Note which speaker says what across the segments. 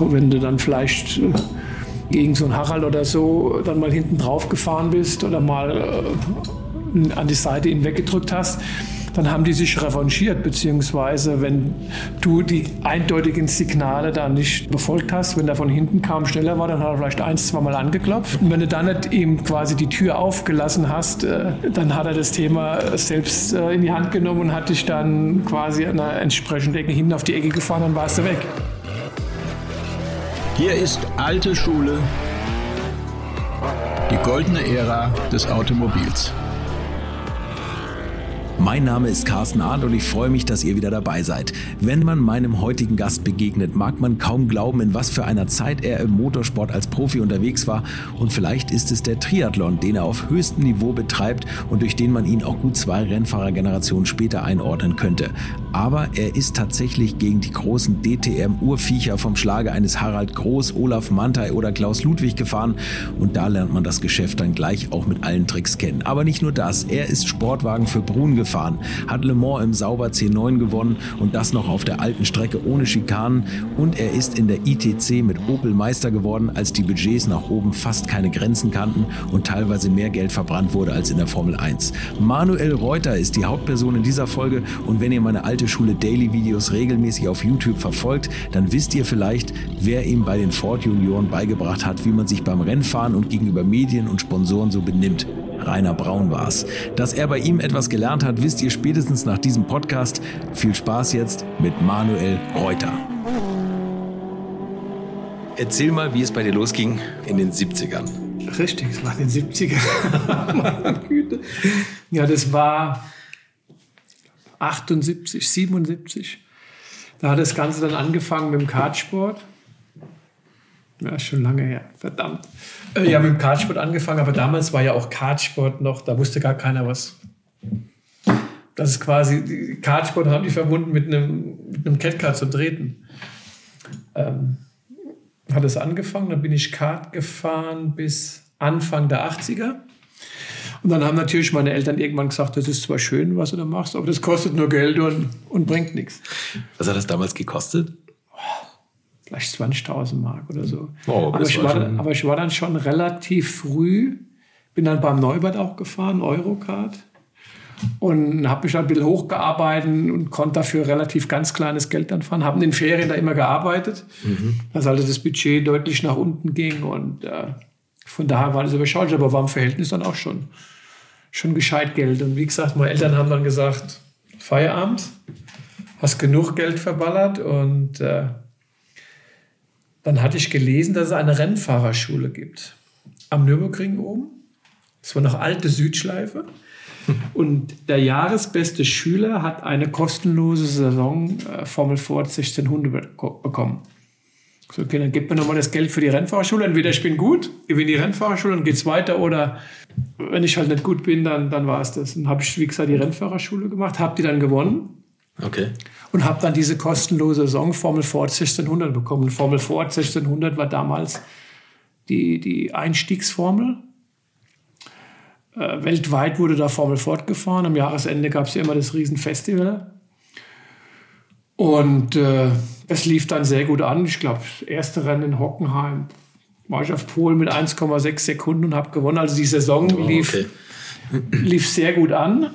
Speaker 1: Wenn du dann vielleicht äh, gegen so einen Harald oder so dann mal hinten drauf gefahren bist oder mal äh, an die Seite ihn weggedrückt hast, dann haben die sich revanchiert, beziehungsweise wenn du die eindeutigen Signale da nicht befolgt hast, wenn er von hinten kam, schneller war, dann hat er vielleicht ein, zwei Mal angeklopft. Und wenn du dann nicht ihm quasi die Tür aufgelassen hast, äh, dann hat er das Thema selbst in die Hand genommen und hat dich dann quasi an einer entsprechenden Ecke hinten auf die Ecke gefahren, dann warst du weg.
Speaker 2: Hier ist alte Schule, die goldene Ära des Automobils.
Speaker 3: Mein Name ist Carsten Arndt und ich freue mich, dass ihr wieder dabei seid. Wenn man meinem heutigen Gast begegnet, mag man kaum glauben, in was für einer Zeit er im Motorsport als Profi unterwegs war. Und vielleicht ist es der Triathlon, den er auf höchstem Niveau betreibt und durch den man ihn auch gut zwei Rennfahrergenerationen später einordnen könnte. Aber er ist tatsächlich gegen die großen DTM-Urviecher vom Schlage eines Harald Groß, Olaf Mantei oder Klaus Ludwig gefahren. Und da lernt man das Geschäft dann gleich auch mit allen Tricks kennen. Aber nicht nur das, er ist Sportwagen für Brun gefahren gefahren, hat Le Mans im Sauber C9 gewonnen und das noch auf der alten Strecke ohne Schikanen und er ist in der ITC mit Opel Meister geworden, als die Budgets nach oben fast keine Grenzen kannten und teilweise mehr Geld verbrannt wurde als in der Formel 1. Manuel Reuter ist die Hauptperson in dieser Folge und wenn ihr meine alte Schule Daily Videos regelmäßig auf YouTube verfolgt, dann wisst ihr vielleicht, wer ihm bei den Ford Junioren beigebracht hat, wie man sich beim Rennfahren und gegenüber Medien und Sponsoren so benimmt. Rainer Braun war's. Dass er bei ihm etwas gelernt hat, wisst ihr spätestens nach diesem Podcast. Viel Spaß jetzt mit Manuel Reuter. Erzähl mal, wie es bei dir losging in den 70ern.
Speaker 1: Richtig, es war in den 70ern. Meine Güte. Ja, das war 78, 77. Da hat das Ganze dann angefangen mit dem Kartsport. Ja, schon lange her, verdammt. Äh, ja, mit dem Kartsport angefangen, aber damals war ja auch Kartsport noch, da wusste gar keiner was. Das ist quasi, Kartsport haben die verbunden mit einem, mit einem Catcar zum Treten. Ähm, hat es angefangen, dann bin ich Kart gefahren bis Anfang der 80er. Und dann haben natürlich meine Eltern irgendwann gesagt, das ist zwar schön, was du da machst, aber das kostet nur Geld und, und bringt nichts.
Speaker 3: Was hat das damals gekostet?
Speaker 1: Vielleicht 20.000 Mark oder so. Oh, aber, ich war, dann, aber ich war dann schon relativ früh, bin dann beim Neubert auch gefahren, Eurocard. Und habe mich dann ein bisschen hochgearbeitet und konnte dafür relativ ganz kleines Geld dann fahren. Habe in den Ferien da immer gearbeitet, mhm. dass also das Budget deutlich nach unten ging. Und äh, von daher war das überschaulich, aber war im Verhältnis dann auch schon, schon gescheit Geld. Und wie gesagt, meine Eltern haben dann gesagt, Feierabend, hast genug Geld verballert und äh, dann hatte ich gelesen, dass es eine Rennfahrerschule gibt. Am Nürburgring oben. Das war noch alte Südschleife. Und der jahresbeste Schüler hat eine kostenlose Saison äh, Formel Ford 1600 bekommen. So, okay, dann gibt mir nochmal das Geld für die Rennfahrerschule. Entweder ich bin gut, gewinne die Rennfahrerschule und geht's weiter, oder wenn ich halt nicht gut bin, dann, dann war es das. Dann habe ich, wie gesagt, die Rennfahrerschule gemacht, habe die dann gewonnen
Speaker 3: Okay.
Speaker 1: Und habe dann diese kostenlose Saison Formel Ford 1600 bekommen. Formel Ford 1600 war damals die, die Einstiegsformel. Äh, weltweit wurde da Formel Ford gefahren. Am Jahresende gab es ja immer das Riesenfestival. Und äh, es lief dann sehr gut an. Ich glaube, das erste Rennen in Hockenheim war ich auf Polen mit 1,6 Sekunden und habe gewonnen. Also die Saison oh, lief, okay. lief sehr gut an.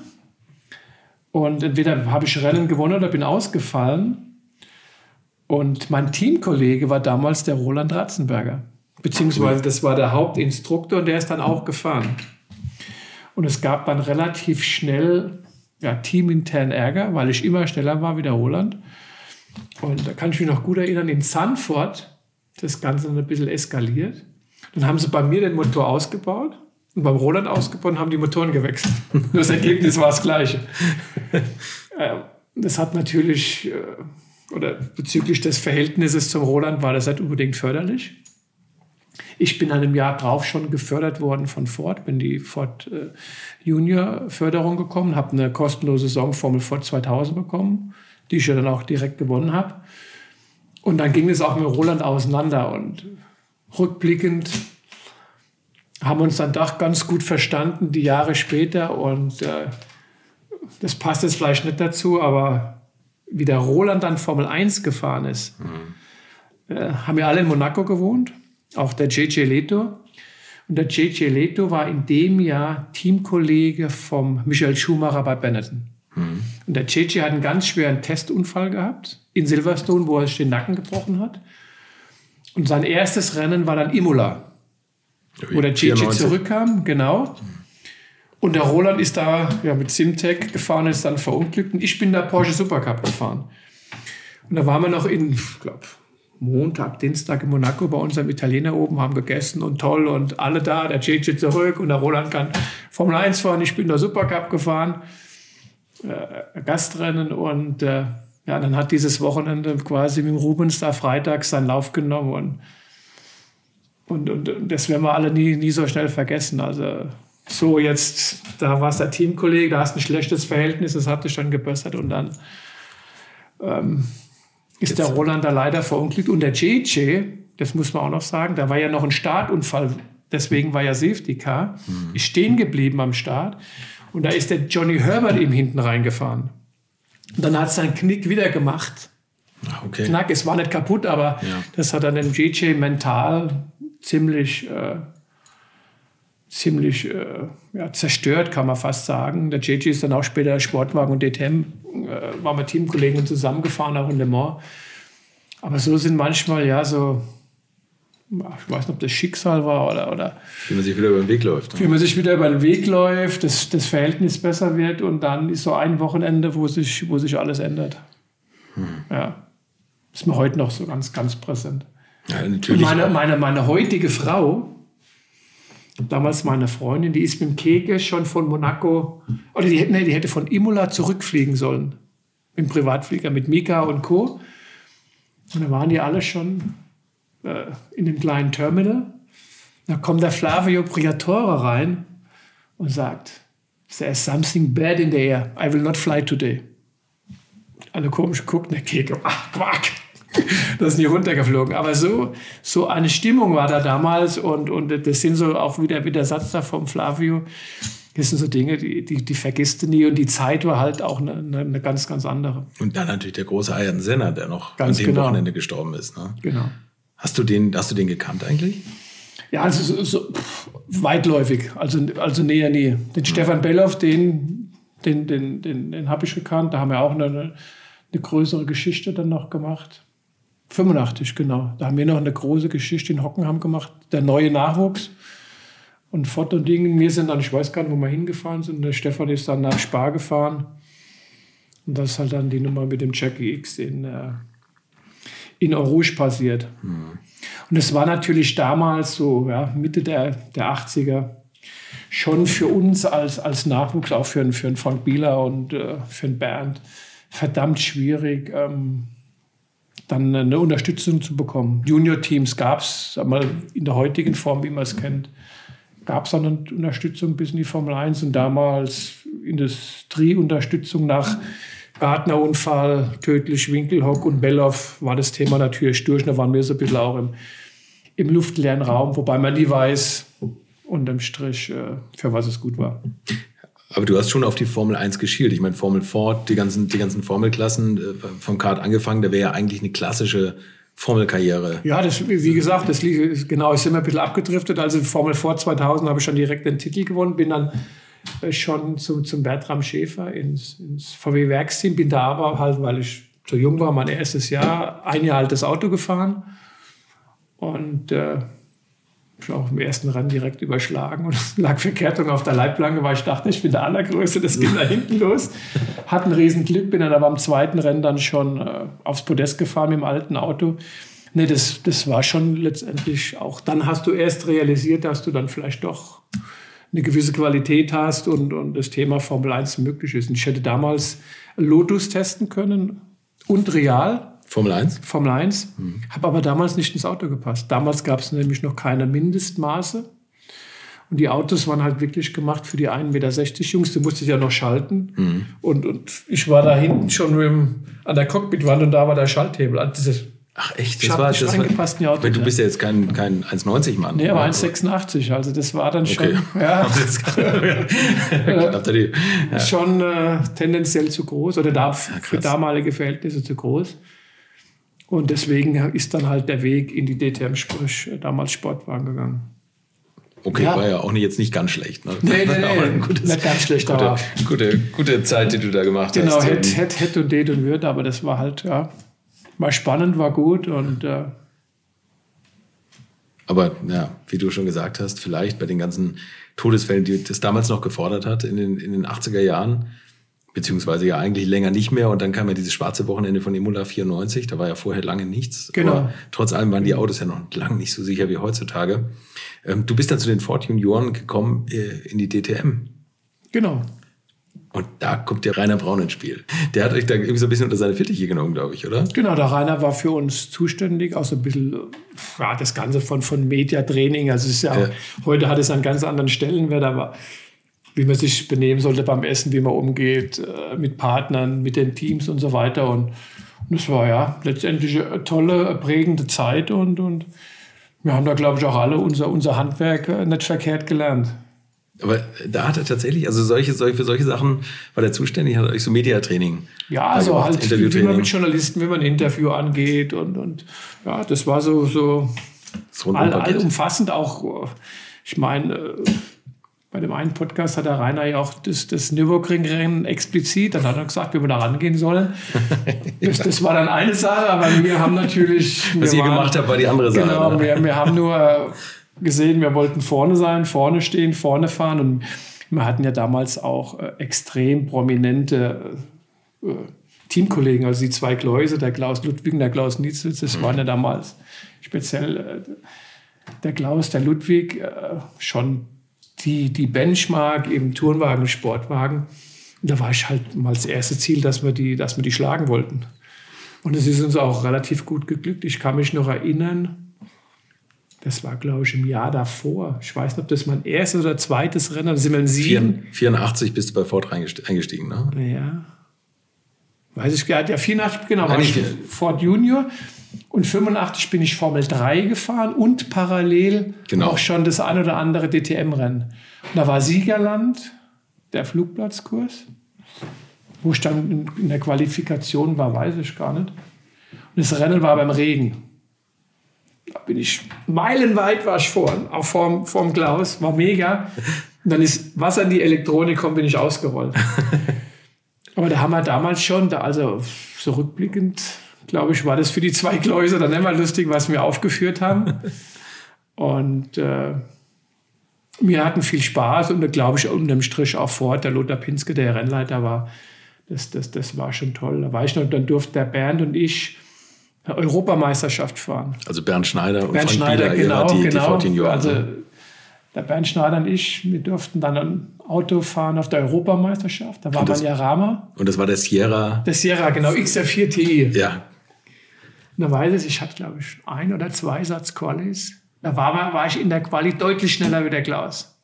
Speaker 1: Und entweder habe ich Rennen gewonnen oder bin ausgefallen. Und mein Teamkollege war damals der Roland Ratzenberger. Beziehungsweise das war der Hauptinstruktor und der ist dann auch gefahren. Und es gab dann relativ schnell ja, teamintern Ärger, weil ich immer schneller war wie der Roland. Und da kann ich mich noch gut erinnern, in Sanford das Ganze ein bisschen eskaliert. Dann haben sie bei mir den Motor ausgebaut und beim Roland ausgebaut und haben die Motoren gewechselt. Das Ergebnis war das gleiche. Ähm, das hat natürlich, äh, oder bezüglich des Verhältnisses zum Roland war das nicht unbedingt förderlich. Ich bin dann im Jahr drauf schon gefördert worden von Ford, bin die Ford äh, Junior Förderung gekommen, habe eine kostenlose Saison Formel Ford 2000 bekommen, die ich ja dann auch direkt gewonnen habe. Und dann ging es auch mit Roland auseinander und rückblickend haben uns dann doch ganz gut verstanden, die Jahre später. Und äh, das passt jetzt vielleicht nicht dazu, aber wie der Roland dann Formel 1 gefahren ist, mhm. äh, haben ja alle in Monaco gewohnt, auch der JJ Leto. Und der JJ Leto war in dem Jahr Teamkollege vom Michael Schumacher bei Benetton. Mhm. Und der JJ hat einen ganz schweren Testunfall gehabt in Silverstone, wo er sich den Nacken gebrochen hat. Und sein erstes Rennen war dann Imola, wo der JJ zurückkam, genau. Und der Roland ist da ja, mit Simtech gefahren, ist dann verunglückt. Und ich bin da Porsche Supercup gefahren. Und da waren wir noch in, ich glaube, Montag, Dienstag in Monaco bei unserem Italiener oben, haben gegessen und toll und alle da, der JJ zurück und der Roland kann Formel 1 fahren. Ich bin da Supercup gefahren, äh, Gastrennen und äh, ja, dann hat dieses Wochenende quasi mit dem Rubens da freitags seinen Lauf genommen und, und, und, und das werden wir alle nie, nie so schnell vergessen. Also so jetzt, da war es der Teamkollege, da hast ein schlechtes Verhältnis, das hat dich dann gebessert und dann ähm, ist jetzt. der Roland da leider verunglückt und der JJ, das muss man auch noch sagen, da war ja noch ein Startunfall, deswegen war ja Safety Car, mhm. ist stehen geblieben am Start und da ist der Johnny Herbert ihm hinten reingefahren. Und dann hat es seinen Knick wieder gemacht. Okay. Knack, es war nicht kaputt, aber ja. das hat dann den JJ mental ziemlich, äh, ziemlich äh, ja, zerstört, kann man fast sagen. Der JJ ist dann auch später Sportwagen und DTM, äh, war mit Teamkollegen zusammengefahren, auch in Le Mans. Aber so sind manchmal ja so ich weiß nicht, ob das Schicksal war oder. oder
Speaker 3: wie man sich wieder über den Weg läuft.
Speaker 1: Wie man sich wieder über den Weg läuft, dass das Verhältnis besser wird und dann ist so ein Wochenende, wo sich, wo sich alles ändert. Hm. Ja. Ist mir heute noch so ganz, ganz präsent. Ja, natürlich. Meine, meine, meine heutige Frau, damals meine Freundin, die ist mit dem Keke schon von Monaco, oder die, nee, die hätte von Imola zurückfliegen sollen. Im Privatflieger mit Mika und Co. Und da waren die alle schon äh, in dem kleinen Terminal. Da kommt der Flavio Priatore rein und sagt, there's something bad in the air. I will not fly today. Alle komisch gucken, der Keke, ach, Quack. Das ist nie runtergeflogen. Aber so, so eine Stimmung war da damals und, und das sind so auch wieder, wieder der Satz da vom Flavio. Das sind so Dinge, die, die, die vergisst du nie und die Zeit war halt auch eine, eine ganz, ganz andere.
Speaker 3: Und dann natürlich der große Ayrton Senna, der noch ganz an dem genau. Wochenende gestorben ist. Ne?
Speaker 1: Genau.
Speaker 3: Hast du den, hast du den gekannt eigentlich?
Speaker 1: Ja, also so, so pff, weitläufig, also, also näher nie. Den mhm. Stefan Belloff, den, den, den, den, den habe ich gekannt. Da haben wir auch eine, eine größere Geschichte dann noch gemacht. 85, genau. Da haben wir noch eine große Geschichte in Hockenheim gemacht. Der neue Nachwuchs. Und Fott und Ding, wir sind dann, ich weiß gar nicht, wo wir hingefahren sind. Der Stefan ist dann nach Spar gefahren. Und das ist halt dann die Nummer mit dem Jackie X in, äh, in Orange passiert. Mhm. Und es war natürlich damals so, ja, Mitte der, der 80er, schon für uns als, als Nachwuchs, auch für, für einen Frank Bieler und äh, für einen Bernd, verdammt schwierig, ähm, dann eine Unterstützung zu bekommen. Junior-Teams gab es in der heutigen Form, wie man es kennt, gab es dann eine Unterstützung bis in die Formel 1 und damals Industrieunterstützung nach Gartnerunfall, tödlich Winkelhock und Belloff war das Thema natürlich durch. Da waren wir so ein bisschen auch im, im luftleeren Raum, wobei man nie weiß, unterm Strich, äh, für was es gut war.
Speaker 3: Aber du hast schon auf die Formel 1 geschielt. Ich meine, Formel Ford, die ganzen, die ganzen Formelklassen, äh, vom Kart angefangen, da wäre ja eigentlich eine klassische Formelkarriere.
Speaker 1: Ja, das, wie gesagt, das lief, genau, ich bin immer ein bisschen abgedriftet. Also Formel Ford 2000 habe ich schon direkt den Titel gewonnen, bin dann äh, schon zu, zum Bertram Schäfer ins, ins VW-Werksteam. Bin da aber halt, weil ich so jung war, mein erstes Jahr, ein Jahr altes Auto gefahren. Und äh, ich auch im ersten Rennen direkt überschlagen und lag Verkehrtung auf der Leitplanke, weil ich dachte, ich bin der Allergrößte, das ging da hinten los. Hat einen riesen Glück, bin dann aber am zweiten Rennen dann schon äh, aufs Podest gefahren mit dem alten Auto. Nee, das, das war schon letztendlich auch, dann hast du erst realisiert, dass du dann vielleicht doch eine gewisse Qualität hast und, und das Thema Formel 1 möglich ist. Und ich hätte damals Lotus testen können und Real.
Speaker 3: Formel 1?
Speaker 1: Formel 1. Mhm. Habe aber damals nicht ins Auto gepasst. Damals gab es nämlich noch keine Mindestmaße. Und die Autos waren halt wirklich gemacht für die 1,60 Meter Jungs. Du musstest ja noch schalten. Mhm. Und, und ich war da hinten schon dem, an der Cockpitwand und da war der Schalthebel. Also
Speaker 3: Ach echt, das war das
Speaker 1: angepassten
Speaker 3: war, Auto. Du bist ja jetzt kein, kein 1,90 Mann.
Speaker 1: Nee, aber 1,86. Also das war dann schon, ja, ja. schon äh, tendenziell zu groß oder da, für damalige Verhältnisse zu groß. Und deswegen ist dann halt der Weg in die DTM, sprich damals Sportwagen gegangen.
Speaker 3: Okay, ja. war ja auch nicht, jetzt nicht ganz schlecht. Ne?
Speaker 1: Nee, nee, nee, gutes, nicht ganz schlecht.
Speaker 3: Gute, gute, gute Zeit, die du da gemacht
Speaker 1: genau,
Speaker 3: hast.
Speaker 1: Genau, hätte hätt, hätt und det und würde, aber das war halt, ja, war spannend, war gut und äh,
Speaker 3: aber ja, wie du schon gesagt hast, vielleicht bei den ganzen Todesfällen, die das damals noch gefordert hat in den, in den 80er Jahren, beziehungsweise ja eigentlich länger nicht mehr. Und dann kam ja dieses schwarze Wochenende von Imola 94, da war ja vorher lange nichts.
Speaker 1: Genau. Aber
Speaker 3: trotz allem waren die Autos ja noch lange nicht so sicher wie heutzutage. Ähm, du bist dann zu den Ford Junioren gekommen äh, in die DTM.
Speaker 1: Genau.
Speaker 3: Und da kommt der Rainer Braun ins Spiel. Der hat euch da irgendwie so ein bisschen unter seine Fittiche genommen, glaube ich, oder?
Speaker 1: Genau, der Rainer war für uns zuständig, auch so ein bisschen, ja, das Ganze von, von Mediatraining. Also es ist ja, ja. heute hat es einen ganz anderen Stellenwert, aber wie man sich benehmen sollte beim Essen, wie man umgeht äh, mit Partnern, mit den Teams und so weiter. Und, und das war ja letztendlich eine tolle, prägende Zeit und, und wir haben da, glaube ich, auch alle unser, unser Handwerk äh, nicht verkehrt gelernt.
Speaker 3: Aber da hat er tatsächlich, also solche, solche, für solche Sachen war der zuständig, hat euch so Mediatraining.
Speaker 1: Ja, also halt, wie man mit Journalisten, wie man ein Interview angeht und, und ja, das war so, so all, allumfassend auch. Ich meine, bei dem einen Podcast hat der Rainer ja auch das, das Nürburgring-Rennen explizit, dann hat er gesagt, wie wir da rangehen sollen. Das, das war dann eine Sache, aber wir haben natürlich.
Speaker 3: Was ihr waren, gemacht habt, war die andere Sache.
Speaker 1: Genau, ne? wir, wir haben nur gesehen, wir wollten vorne sein, vorne stehen, vorne fahren. Und wir hatten ja damals auch äh, extrem prominente äh, Teamkollegen, also die zwei Gläuse, der Klaus Ludwig und der Klaus Nietzlitz, das mhm. waren ja damals speziell äh, der Klaus, der Ludwig, schon die, die Benchmark im Turnwagen, Sportwagen. Und da war ich halt mal das erste Ziel, dass wir die, dass wir die schlagen wollten. Und es ist uns auch relativ gut geglückt. Ich kann mich noch erinnern, das war, glaube ich, im Jahr davor. Ich weiß nicht, ob das mein erstes oder zweites Rennen, da sind wir in sieben.
Speaker 3: 84 bist du bei Ford eingestiegen, ne?
Speaker 1: Ja. Weiß ich gar nicht. Ja, 84, genau, war ich Ford Junior. Und 85 bin ich Formel 3 gefahren und parallel genau. auch schon das ein oder andere DTM-Rennen. Da war Siegerland, der Flugplatzkurs. Wo ich dann in der Qualifikation war, weiß ich gar nicht. Und das Rennen war beim Regen. Da bin ich meilenweit war ich vor, auch vorm, vorm Klaus, war mega. Und dann ist Wasser in die Elektronik kommt, bin ich ausgerollt. Aber da haben wir damals schon, da also so rückblickend, glaube ich, war das für die zwei Gläuser dann immer lustig, was wir aufgeführt haben. Und äh, wir hatten viel Spaß und glaube ich unterm Strich auch fort. Der Lothar Pinske, der Rennleiter war, das, das, das war schon toll. Da war ich noch, dann durfte der Bernd und ich Europameisterschaft fahren.
Speaker 3: Also Bernd Schneider und
Speaker 1: Bernd Schneider,
Speaker 3: Bieler,
Speaker 1: genau,
Speaker 3: die,
Speaker 1: genau.
Speaker 3: Die
Speaker 1: also der Bernd Schneider und ich, wir durften dann ein Auto fahren auf der Europameisterschaft. Da war
Speaker 3: das,
Speaker 1: man ja Rama.
Speaker 3: Und das war der Sierra.
Speaker 1: Der Sierra, genau, XR4 Ti.
Speaker 3: Ja.
Speaker 1: Und da weiß ich, ich hatte, glaube ich, ein oder zwei Satz Qualis. Da war, war ich in der Quali deutlich schneller wie der Klaus.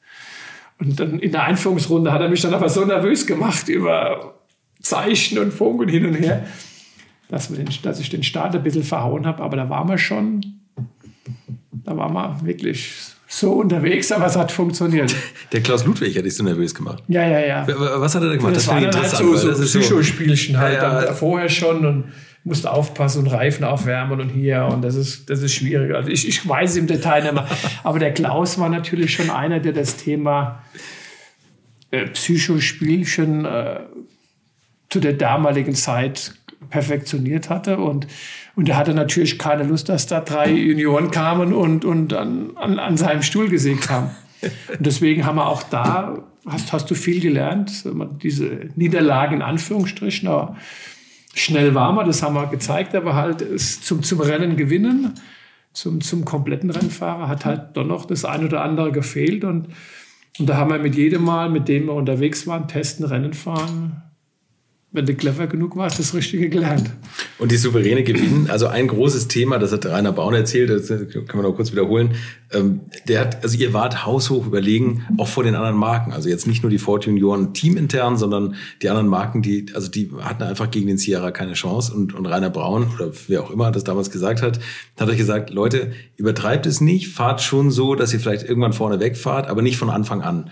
Speaker 1: Und dann in der Einführungsrunde hat er mich dann aber so nervös gemacht über Zeichen und Funk und hin und her dass, den, dass ich den Start ein bisschen verhauen habe. Aber da waren wir schon, da waren wir wirklich so unterwegs, aber es hat funktioniert.
Speaker 3: Der Klaus Ludwig hat dich so nervös gemacht.
Speaker 1: Ja, ja, ja.
Speaker 3: Was hat er da gemacht?
Speaker 1: Das, das war dann halt so, so Psychospielchen halt. Ja, ja. Vorher schon und musste aufpassen und Reifen aufwärmen und hier und das ist, das ist schwierig. Also ich, ich weiß es im Detail nicht mehr. Aber der Klaus war natürlich schon einer, der das Thema äh, Psychospielchen äh, zu der damaligen Zeit perfektioniert hatte. Und, und er hatte natürlich keine Lust, dass da drei Junioren kamen und, und an, an, an seinem Stuhl gesägt haben. Und deswegen haben wir auch da, hast, hast du viel gelernt, diese Niederlage in Anführungsstrichen, aber schnell war man, das haben wir gezeigt, aber halt zum, zum Rennen gewinnen, zum, zum kompletten Rennfahrer hat halt doch noch das ein oder andere gefehlt und, und da haben wir mit jedem Mal, mit dem wir unterwegs waren, testen, Rennen fahren, wenn du clever genug warst, das Richtige gelernt.
Speaker 3: Und die souveräne Gewinnen, also ein großes Thema, das hat Rainer Baun erzählt, das können wir noch kurz wiederholen. Ähm, der hat, also ihr wart haushoch überlegen, auch vor den anderen Marken. Also jetzt nicht nur die Ford Junioren teamintern, sondern die anderen Marken, die, also die hatten einfach gegen den Sierra keine Chance. Und, und Rainer Braun, oder wer auch immer das damals gesagt hat, hat euch gesagt, Leute, übertreibt es nicht, fahrt schon so, dass ihr vielleicht irgendwann vorne wegfahrt, aber nicht von Anfang an.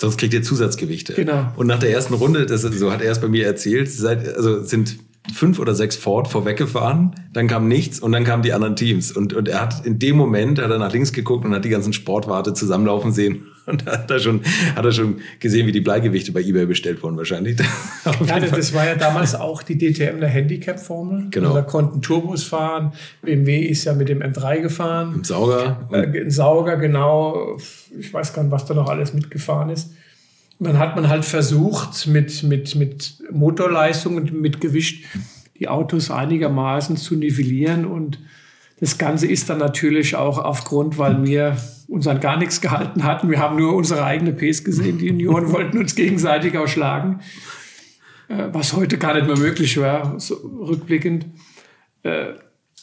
Speaker 3: Sonst kriegt ihr Zusatzgewichte.
Speaker 1: Genau.
Speaker 3: Und nach der ersten Runde, das, so hat er es bei mir erzählt, seid, also sind fünf oder sechs Ford vorweggefahren, dann kam nichts und dann kamen die anderen Teams. Und, und er hat in dem Moment, hat er nach links geguckt und hat die ganzen Sportwarte zusammenlaufen sehen. Und da hat er schon, hat er schon gesehen, wie die Bleigewichte bei eBay bestellt wurden wahrscheinlich.
Speaker 1: ja, das war ja damals auch die DTM der Handicap-Formel.
Speaker 3: Genau.
Speaker 1: Da konnten Turbos fahren. BMW ist ja mit dem M3 gefahren.
Speaker 3: Im Sauger.
Speaker 1: Äh, Im Sauger, genau. Ich weiß gar nicht, was da noch alles mitgefahren ist. Und dann hat man halt versucht, mit, mit, mit Motorleistung und mit Gewicht die Autos einigermaßen zu nivellieren. Und das Ganze ist dann natürlich auch aufgrund, weil wir uns an gar nichts gehalten hatten. Wir haben nur unsere eigene Pace gesehen. Die Junioren wollten uns gegenseitig auch schlagen, äh, was heute gar nicht mehr möglich war, so rückblickend.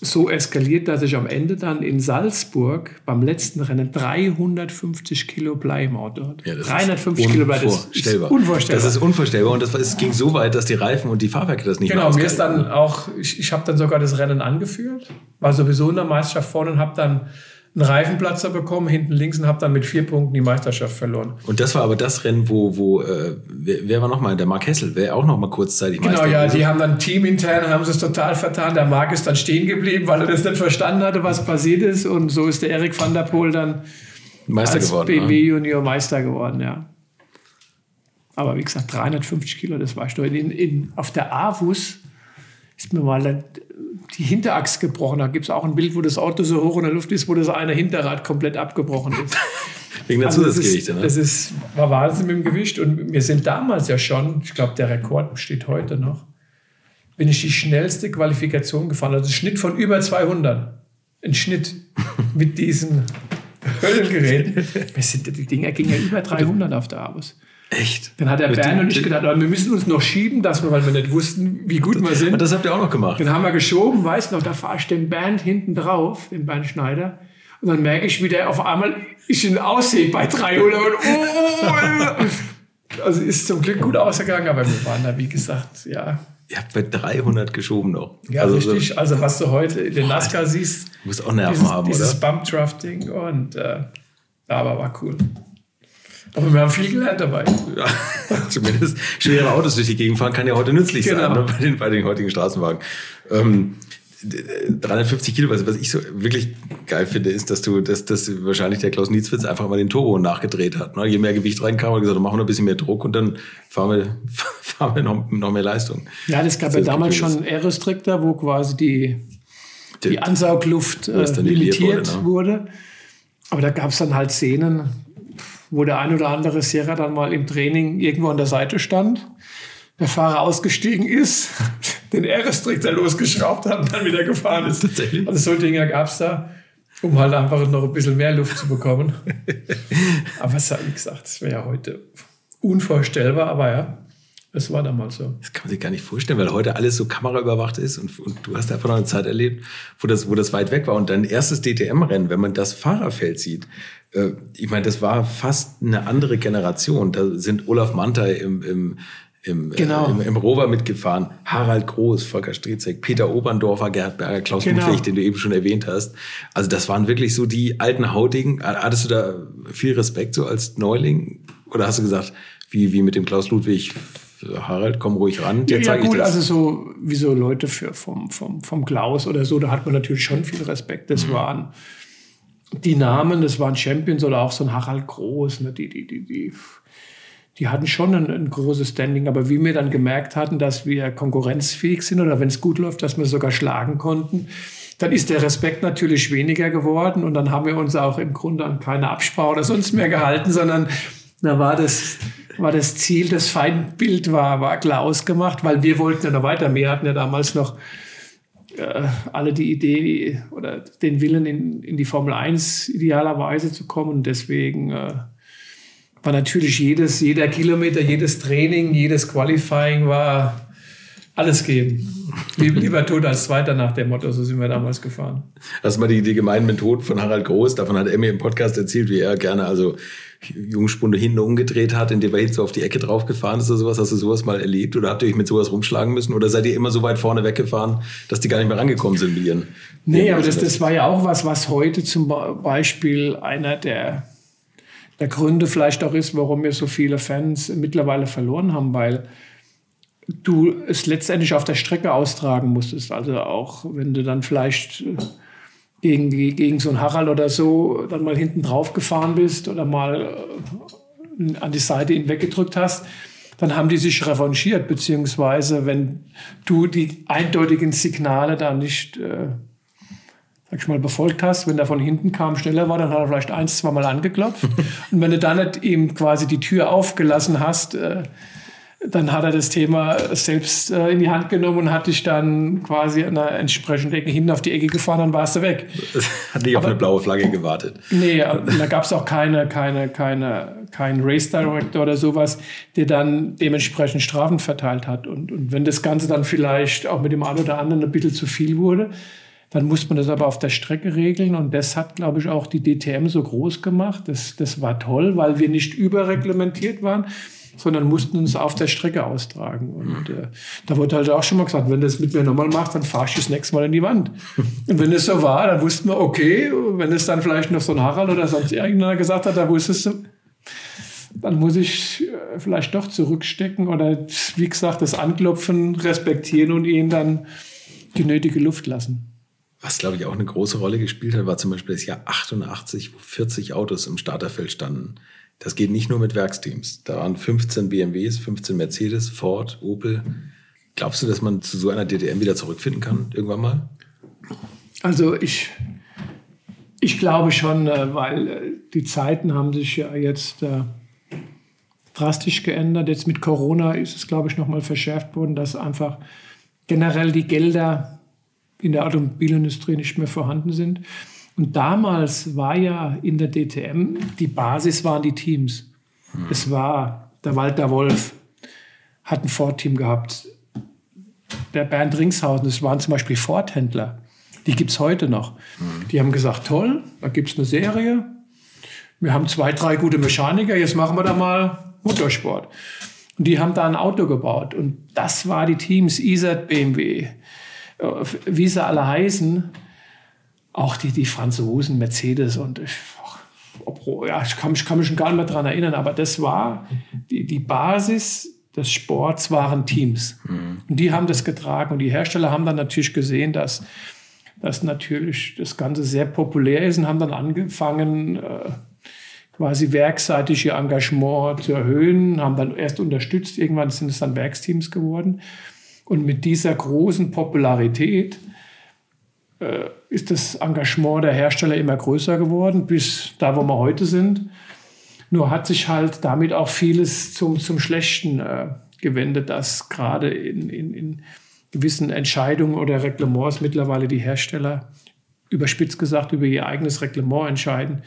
Speaker 1: So eskaliert, dass ich am Ende dann in Salzburg beim letzten Rennen 350 Kilo Blei im Auto hatte.
Speaker 3: Ja, das
Speaker 1: 350
Speaker 3: ist
Speaker 1: Kilo Blei, das ist unvorstellbar.
Speaker 3: Das ist unvorstellbar und das, es ging so weit, dass die Reifen und die Fahrwerke das nicht
Speaker 1: Genau,
Speaker 3: mehr
Speaker 1: mir ist dann auch, ich, ich habe dann sogar das Rennen angeführt, war sowieso in der Meisterschaft vorne und habe dann einen Reifenplatzer bekommen, hinten links und habe dann mit vier Punkten die Meisterschaft verloren.
Speaker 3: Und das war aber das Rennen, wo, wo äh, wer, war nochmal? Der Mark Hessel, wäre auch nochmal kurzzeitig
Speaker 1: Genau,
Speaker 3: Meister
Speaker 1: ja,
Speaker 3: gewesen.
Speaker 1: die haben dann teamintern, haben sie es total vertan. Der Marc ist dann stehen geblieben, weil er das nicht verstanden hatte, was passiert ist. Und so ist der Erik van der Poel dann
Speaker 3: Meister
Speaker 1: als
Speaker 3: geworden.
Speaker 1: BMW
Speaker 3: ne?
Speaker 1: Junior Meister geworden, ja. Aber wie gesagt, 350 Kilo, das war schon. In, in, auf der Avus ist mir mal die Hinterachse gebrochen. Da gibt es auch ein Bild, wo das Auto so hoch in der Luft ist, wo das eine Hinterrad komplett abgebrochen ist.
Speaker 3: Wegen der
Speaker 1: Also
Speaker 3: Zusatzgewichte, ne?
Speaker 1: das ist, war Wahnsinn mit dem Gewicht. Und wir sind damals ja schon, ich glaube, der Rekord besteht heute noch, bin ich die schnellste Qualifikation gefahren. Also ein Schnitt von über 200. Ein Schnitt mit diesen Höllengeräten. Die Dinger gingen ja über 300 auf der Abus.
Speaker 3: Echt?
Speaker 1: Dann hat der
Speaker 3: Mit
Speaker 1: Bernd und ich gedacht, wir müssen uns noch schieben, dass wir, weil wir nicht wussten, wie gut wir sind.
Speaker 3: Und das habt ihr auch noch gemacht.
Speaker 1: Dann haben wir geschoben, weißt noch, da fahre ich den Bernd hinten drauf, den Bernd Schneider. Und dann merke ich, wie der auf einmal ich ihn aussehe bei 300. Und, oh, also ist zum Glück gut ausgegangen, aber wir waren da, wie gesagt, ja.
Speaker 3: Ihr habt bei 300 geschoben noch.
Speaker 1: Ja,
Speaker 3: also,
Speaker 1: richtig. Also, was du heute in den NASCAR siehst,
Speaker 3: Du musst auch Nerven
Speaker 1: dieses,
Speaker 3: haben,
Speaker 1: dieses
Speaker 3: oder?
Speaker 1: Bump-Drafting und äh, aber war cool. Aber wir haben viel gelernt dabei.
Speaker 3: Ja, zumindest schwere Autos durch die Gegend fahren kann ja heute nützlich sein
Speaker 1: Genau.
Speaker 3: ne, bei, den, bei den heutigen Straßenwagen. Ähm, d- 350 Kilo, was, was ich so wirklich geil finde, ist, dass du, dass, dass wahrscheinlich der Klaus Nietzwitz einfach mal den Turbo nachgedreht hat. Ne? Je mehr Gewicht reinkam, hat er gesagt, machen wir ein bisschen mehr Druck und dann fahren wir, fahren wir noch, noch mehr Leistung.
Speaker 1: Ja, das gab
Speaker 3: Das
Speaker 1: ja damals schon Aerostrictor, wo quasi die, die Ansaugluft
Speaker 3: Wo
Speaker 1: äh, limitiert
Speaker 3: wurde,
Speaker 1: wurde,
Speaker 3: ne?
Speaker 1: Aber da gab es dann halt Szenen, wo der ein oder andere Sierra dann mal im Training irgendwo an der Seite stand, der Fahrer ausgestiegen ist, den Aerostrictor losgeschraubt hat und dann wieder gefahren ist.
Speaker 3: Tatsächlich?
Speaker 1: Also so Dinger gab es da, um halt einfach noch ein bisschen mehr Luft zu bekommen. aber es hat, wie gesagt, das wäre ja heute unvorstellbar, aber ja, es war damals so.
Speaker 3: Das kann man sich gar nicht vorstellen, weil heute alles so kameraüberwacht ist und, und du hast einfach noch eine Zeit erlebt, wo das, wo das weit weg war. Und dein erstes DTM-Rennen, wenn man das Fahrerfeld sieht, äh, ich meine, das war fast eine andere Generation. Da sind Olaf Mantei im, im, im,
Speaker 1: Genau.
Speaker 3: äh, im, im Rover mitgefahren, Harald Groß, Volker Stritzek, Peter Oberndorfer, Gerhard Berger, Klaus
Speaker 1: Genau.
Speaker 3: Ludwig, den du eben schon erwähnt hast. Also das waren wirklich so die alten Hautigen. Hattest du da viel Respekt so als Neuling? Oder hast du gesagt, wie, wie mit dem Klaus Ludwig, Harald, komm ruhig ran, dir
Speaker 1: Ja,
Speaker 3: ich
Speaker 1: gut, also so wie so Leute für, vom, vom, vom Klaus oder so, da hat man natürlich schon viel Respekt.
Speaker 3: Mhm.
Speaker 1: Das waren die Namen, das waren Champions oder auch so ein Harald Groß, ne, die, die, die, die, die hatten schon ein, ein großes Standing. Aber wie wir dann gemerkt hatten, dass wir konkurrenzfähig sind oder wenn es gut läuft, dass wir sogar schlagen konnten, dann ist der Respekt natürlich weniger geworden und dann haben wir uns auch im Grunde an keine Absprache oder sonst mehr gehalten, sondern da war das, war das Ziel, das Feindbild war, war klar ausgemacht, weil wir wollten ja noch weiter. Wir hatten ja damals noch äh, alle die Idee oder den Willen, in, in die Formel 1 idealerweise zu kommen. Deswegen äh, war natürlich jedes, jeder Kilometer, jedes Training, jedes Qualifying war alles geben. Lieb- Lieber tot als Zweiter nach dem Motto, so sind wir damals gefahren.
Speaker 3: Du mal die, die gemeinen Methoden von Harald Groß, davon hat mir im Podcast erzählt, wie er gerne also Jungspunde hinten umgedreht hat, indem er hinten so auf die Ecke draufgefahren ist oder sowas. Hast du sowas mal erlebt oder habt ihr euch mit sowas rumschlagen müssen? Oder seid ihr immer so weit vorne weggefahren, dass die gar nicht mehr rangekommen sind mit ihren?
Speaker 1: Nee, aber das, das war ja auch was, was heute zum Be- Beispiel einer der, der Gründe vielleicht auch ist, warum wir so viele Fans mittlerweile verloren haben, weil du es letztendlich auf der Strecke austragen musstest. Also auch wenn du dann vielleicht gegen, gegen so einen Harald oder so dann mal hinten drauf gefahren bist oder mal äh, an die Seite ihn weggedrückt hast, dann haben die sich revanchiert, beziehungsweise wenn du die eindeutigen Signale da nicht, äh, sag ich mal, befolgt hast, wenn der von hinten kam, schneller war, dann hat er vielleicht eins, zweimal angeklopft. Und wenn du dann nicht ihm quasi die Tür aufgelassen hast, äh, dann hat er das Thema selbst äh, in die Hand genommen und hat dich dann quasi an der entsprechenden Ecke hinten auf die Ecke gefahren, dann warst du weg.
Speaker 3: Hat nicht auf eine blaue Flagge gewartet.
Speaker 1: Nee, da gab es auch keine, keine, keine, keinen Race Director oder sowas, der dann dementsprechend Strafen verteilt hat. Und, und wenn das Ganze dann vielleicht auch mit dem einen oder anderen ein bisschen zu viel wurde, dann muss man das aber auf der Strecke regeln. Und das hat, glaube ich, auch die DTM so groß gemacht. Das, das war toll, weil wir nicht überreglementiert waren sondern mussten uns auf der Strecke austragen. Und äh, da wurde halt auch schon mal gesagt, wenn du das mit mir nochmal machst, dann fahrst du das nächste Mal in die Wand. Und wenn das so war, dann wussten wir, okay, wenn es dann vielleicht noch so ein Harald oder sonst irgendeiner gesagt hat, da wusstest du, dann muss ich äh, vielleicht doch zurückstecken oder wie gesagt, das Anklopfen respektieren und ihnen dann die nötige Luft lassen.
Speaker 3: Was, glaube ich, auch eine große Rolle gespielt hat, war zum Beispiel das Jahr 88, wo 40 Autos im Starterfeld standen. Das geht nicht nur mit Werksteams. Da waren 15 BMWs, 15 Mercedes, Ford, Opel. Glaubst du, dass man zu so einer DTM wieder zurückfinden kann, irgendwann mal?
Speaker 1: Also ich, ich glaube schon, äh, weil äh, die Zeiten haben sich ja jetzt äh, drastisch geändert. Jetzt mit Corona ist es, glaube ich, nochmal verschärft worden, dass einfach generell die Gelder in der Automobilindustrie nicht mehr vorhanden sind. Und damals war ja in der DTM, die Basis waren die Teams. Hm. Es war der Walter Wolf, hat ein Ford-Team gehabt. Der Bernd Ringshausen, das waren zum Beispiel Ford-Händler. Die gibt es heute noch. Hm. Die haben gesagt, toll, da gibt es eine Serie. Wir haben zwei, drei gute Mechaniker, jetzt machen wir da mal Motorsport. Und die haben da ein Auto gebaut. Und das war die Teams, ISAT, BMW, äh, wie sie alle heißen auch die, die Franzosen, Mercedes und ich, ob, ja, ich, kann, ich kann mich schon gar nicht mehr daran erinnern, aber das war die, die Basis des Sports waren Teams. Mhm. Und die haben das getragen und die Hersteller haben dann natürlich gesehen, dass, dass natürlich das Ganze sehr populär ist und haben dann angefangen, äh, quasi werkseitig ihr Engagement zu erhöhen, haben dann erst unterstützt, irgendwann sind es dann Werksteams geworden. Und mit dieser großen Popularität äh, ist das Engagement der Hersteller immer größer geworden, bis da, wo wir heute sind. Nur hat sich halt damit auch vieles zum, zum Schlechten äh, gewendet, dass gerade in, in, in gewissen Entscheidungen oder Reglements mittlerweile die Hersteller überspitzt gesagt über ihr eigenes Reglement entscheiden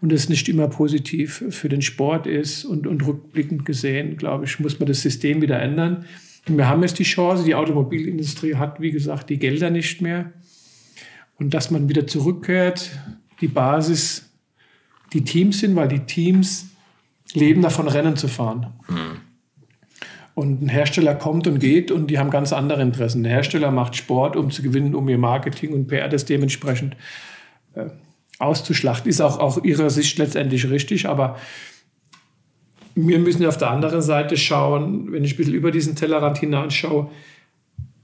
Speaker 1: und es nicht immer positiv für den Sport ist. Und, und rückblickend gesehen, glaube ich, muss man das System wieder ändern. Und wir haben jetzt die Chance, die Automobilindustrie hat, wie gesagt, die Gelder nicht mehr und dass man wieder zurückkehrt, die Basis, die Teams sind, weil die Teams leben davon, Rennen zu fahren. Mhm. Und ein Hersteller kommt und geht und die haben ganz andere Interessen. Der Hersteller macht Sport, um zu gewinnen, um ihr Marketing und PR das dementsprechend äh, auszuschlachten. Ist auch aus ihrer Sicht letztendlich richtig, aber wir müssen auf der anderen Seite schauen, wenn ich ein bisschen über diesen Tellerrand hineinschaue,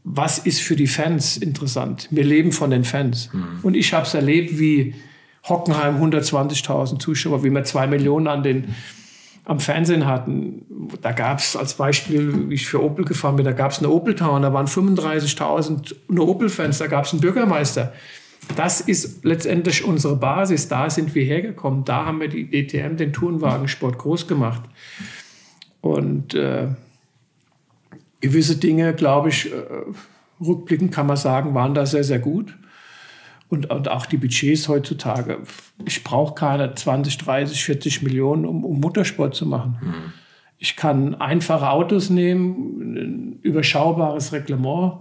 Speaker 1: was ist für die Fans interessant? Wir leben von den Fans. Mhm. Und ich habe es erlebt, wie Hockenheim 120.000 Zuschauer, wie wir zwei Millionen an den, am Fernsehen hatten. Da gab es als Beispiel, wie ich für Opel gefahren bin, da gab es eine Opel Town, da waren 35.000 nur Opel-Fans, da gab es einen Bürgermeister. Das ist letztendlich unsere Basis. Da sind wir hergekommen. Da haben wir die DTM, den Tourenwagensport, groß gemacht. Und äh, gewisse Dinge, glaube ich, äh, rückblickend kann man sagen, waren da sehr, sehr gut. Und, und auch die Budgets heutzutage. Ich brauche keine 20, 30, 40 Millionen, um, um Motorsport zu machen. Mhm. Ich kann einfache Autos nehmen, ein überschaubares Reglement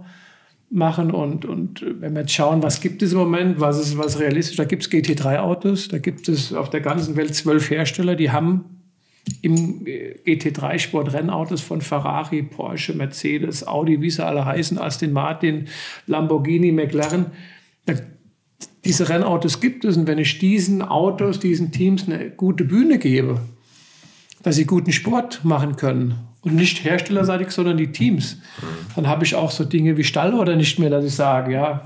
Speaker 1: machen und, und wenn wir jetzt schauen, was gibt es im Moment, was ist was realistisch, da gibt es GT3-Autos, da gibt es auf der ganzen Welt zwölf Hersteller, die haben im GT3-Sport Rennautos von Ferrari, Porsche, Mercedes, Audi, wie sie alle heißen, Aston Martin, Lamborghini, McLaren. Diese Rennautos gibt es und wenn ich diesen Autos, diesen Teams eine gute Bühne gebe, dass sie guten Sport machen können. Und nicht herstellerseitig, sondern die Teams. Dann habe ich auch so Dinge wie Stallorder nicht mehr, dass ich sage, ja,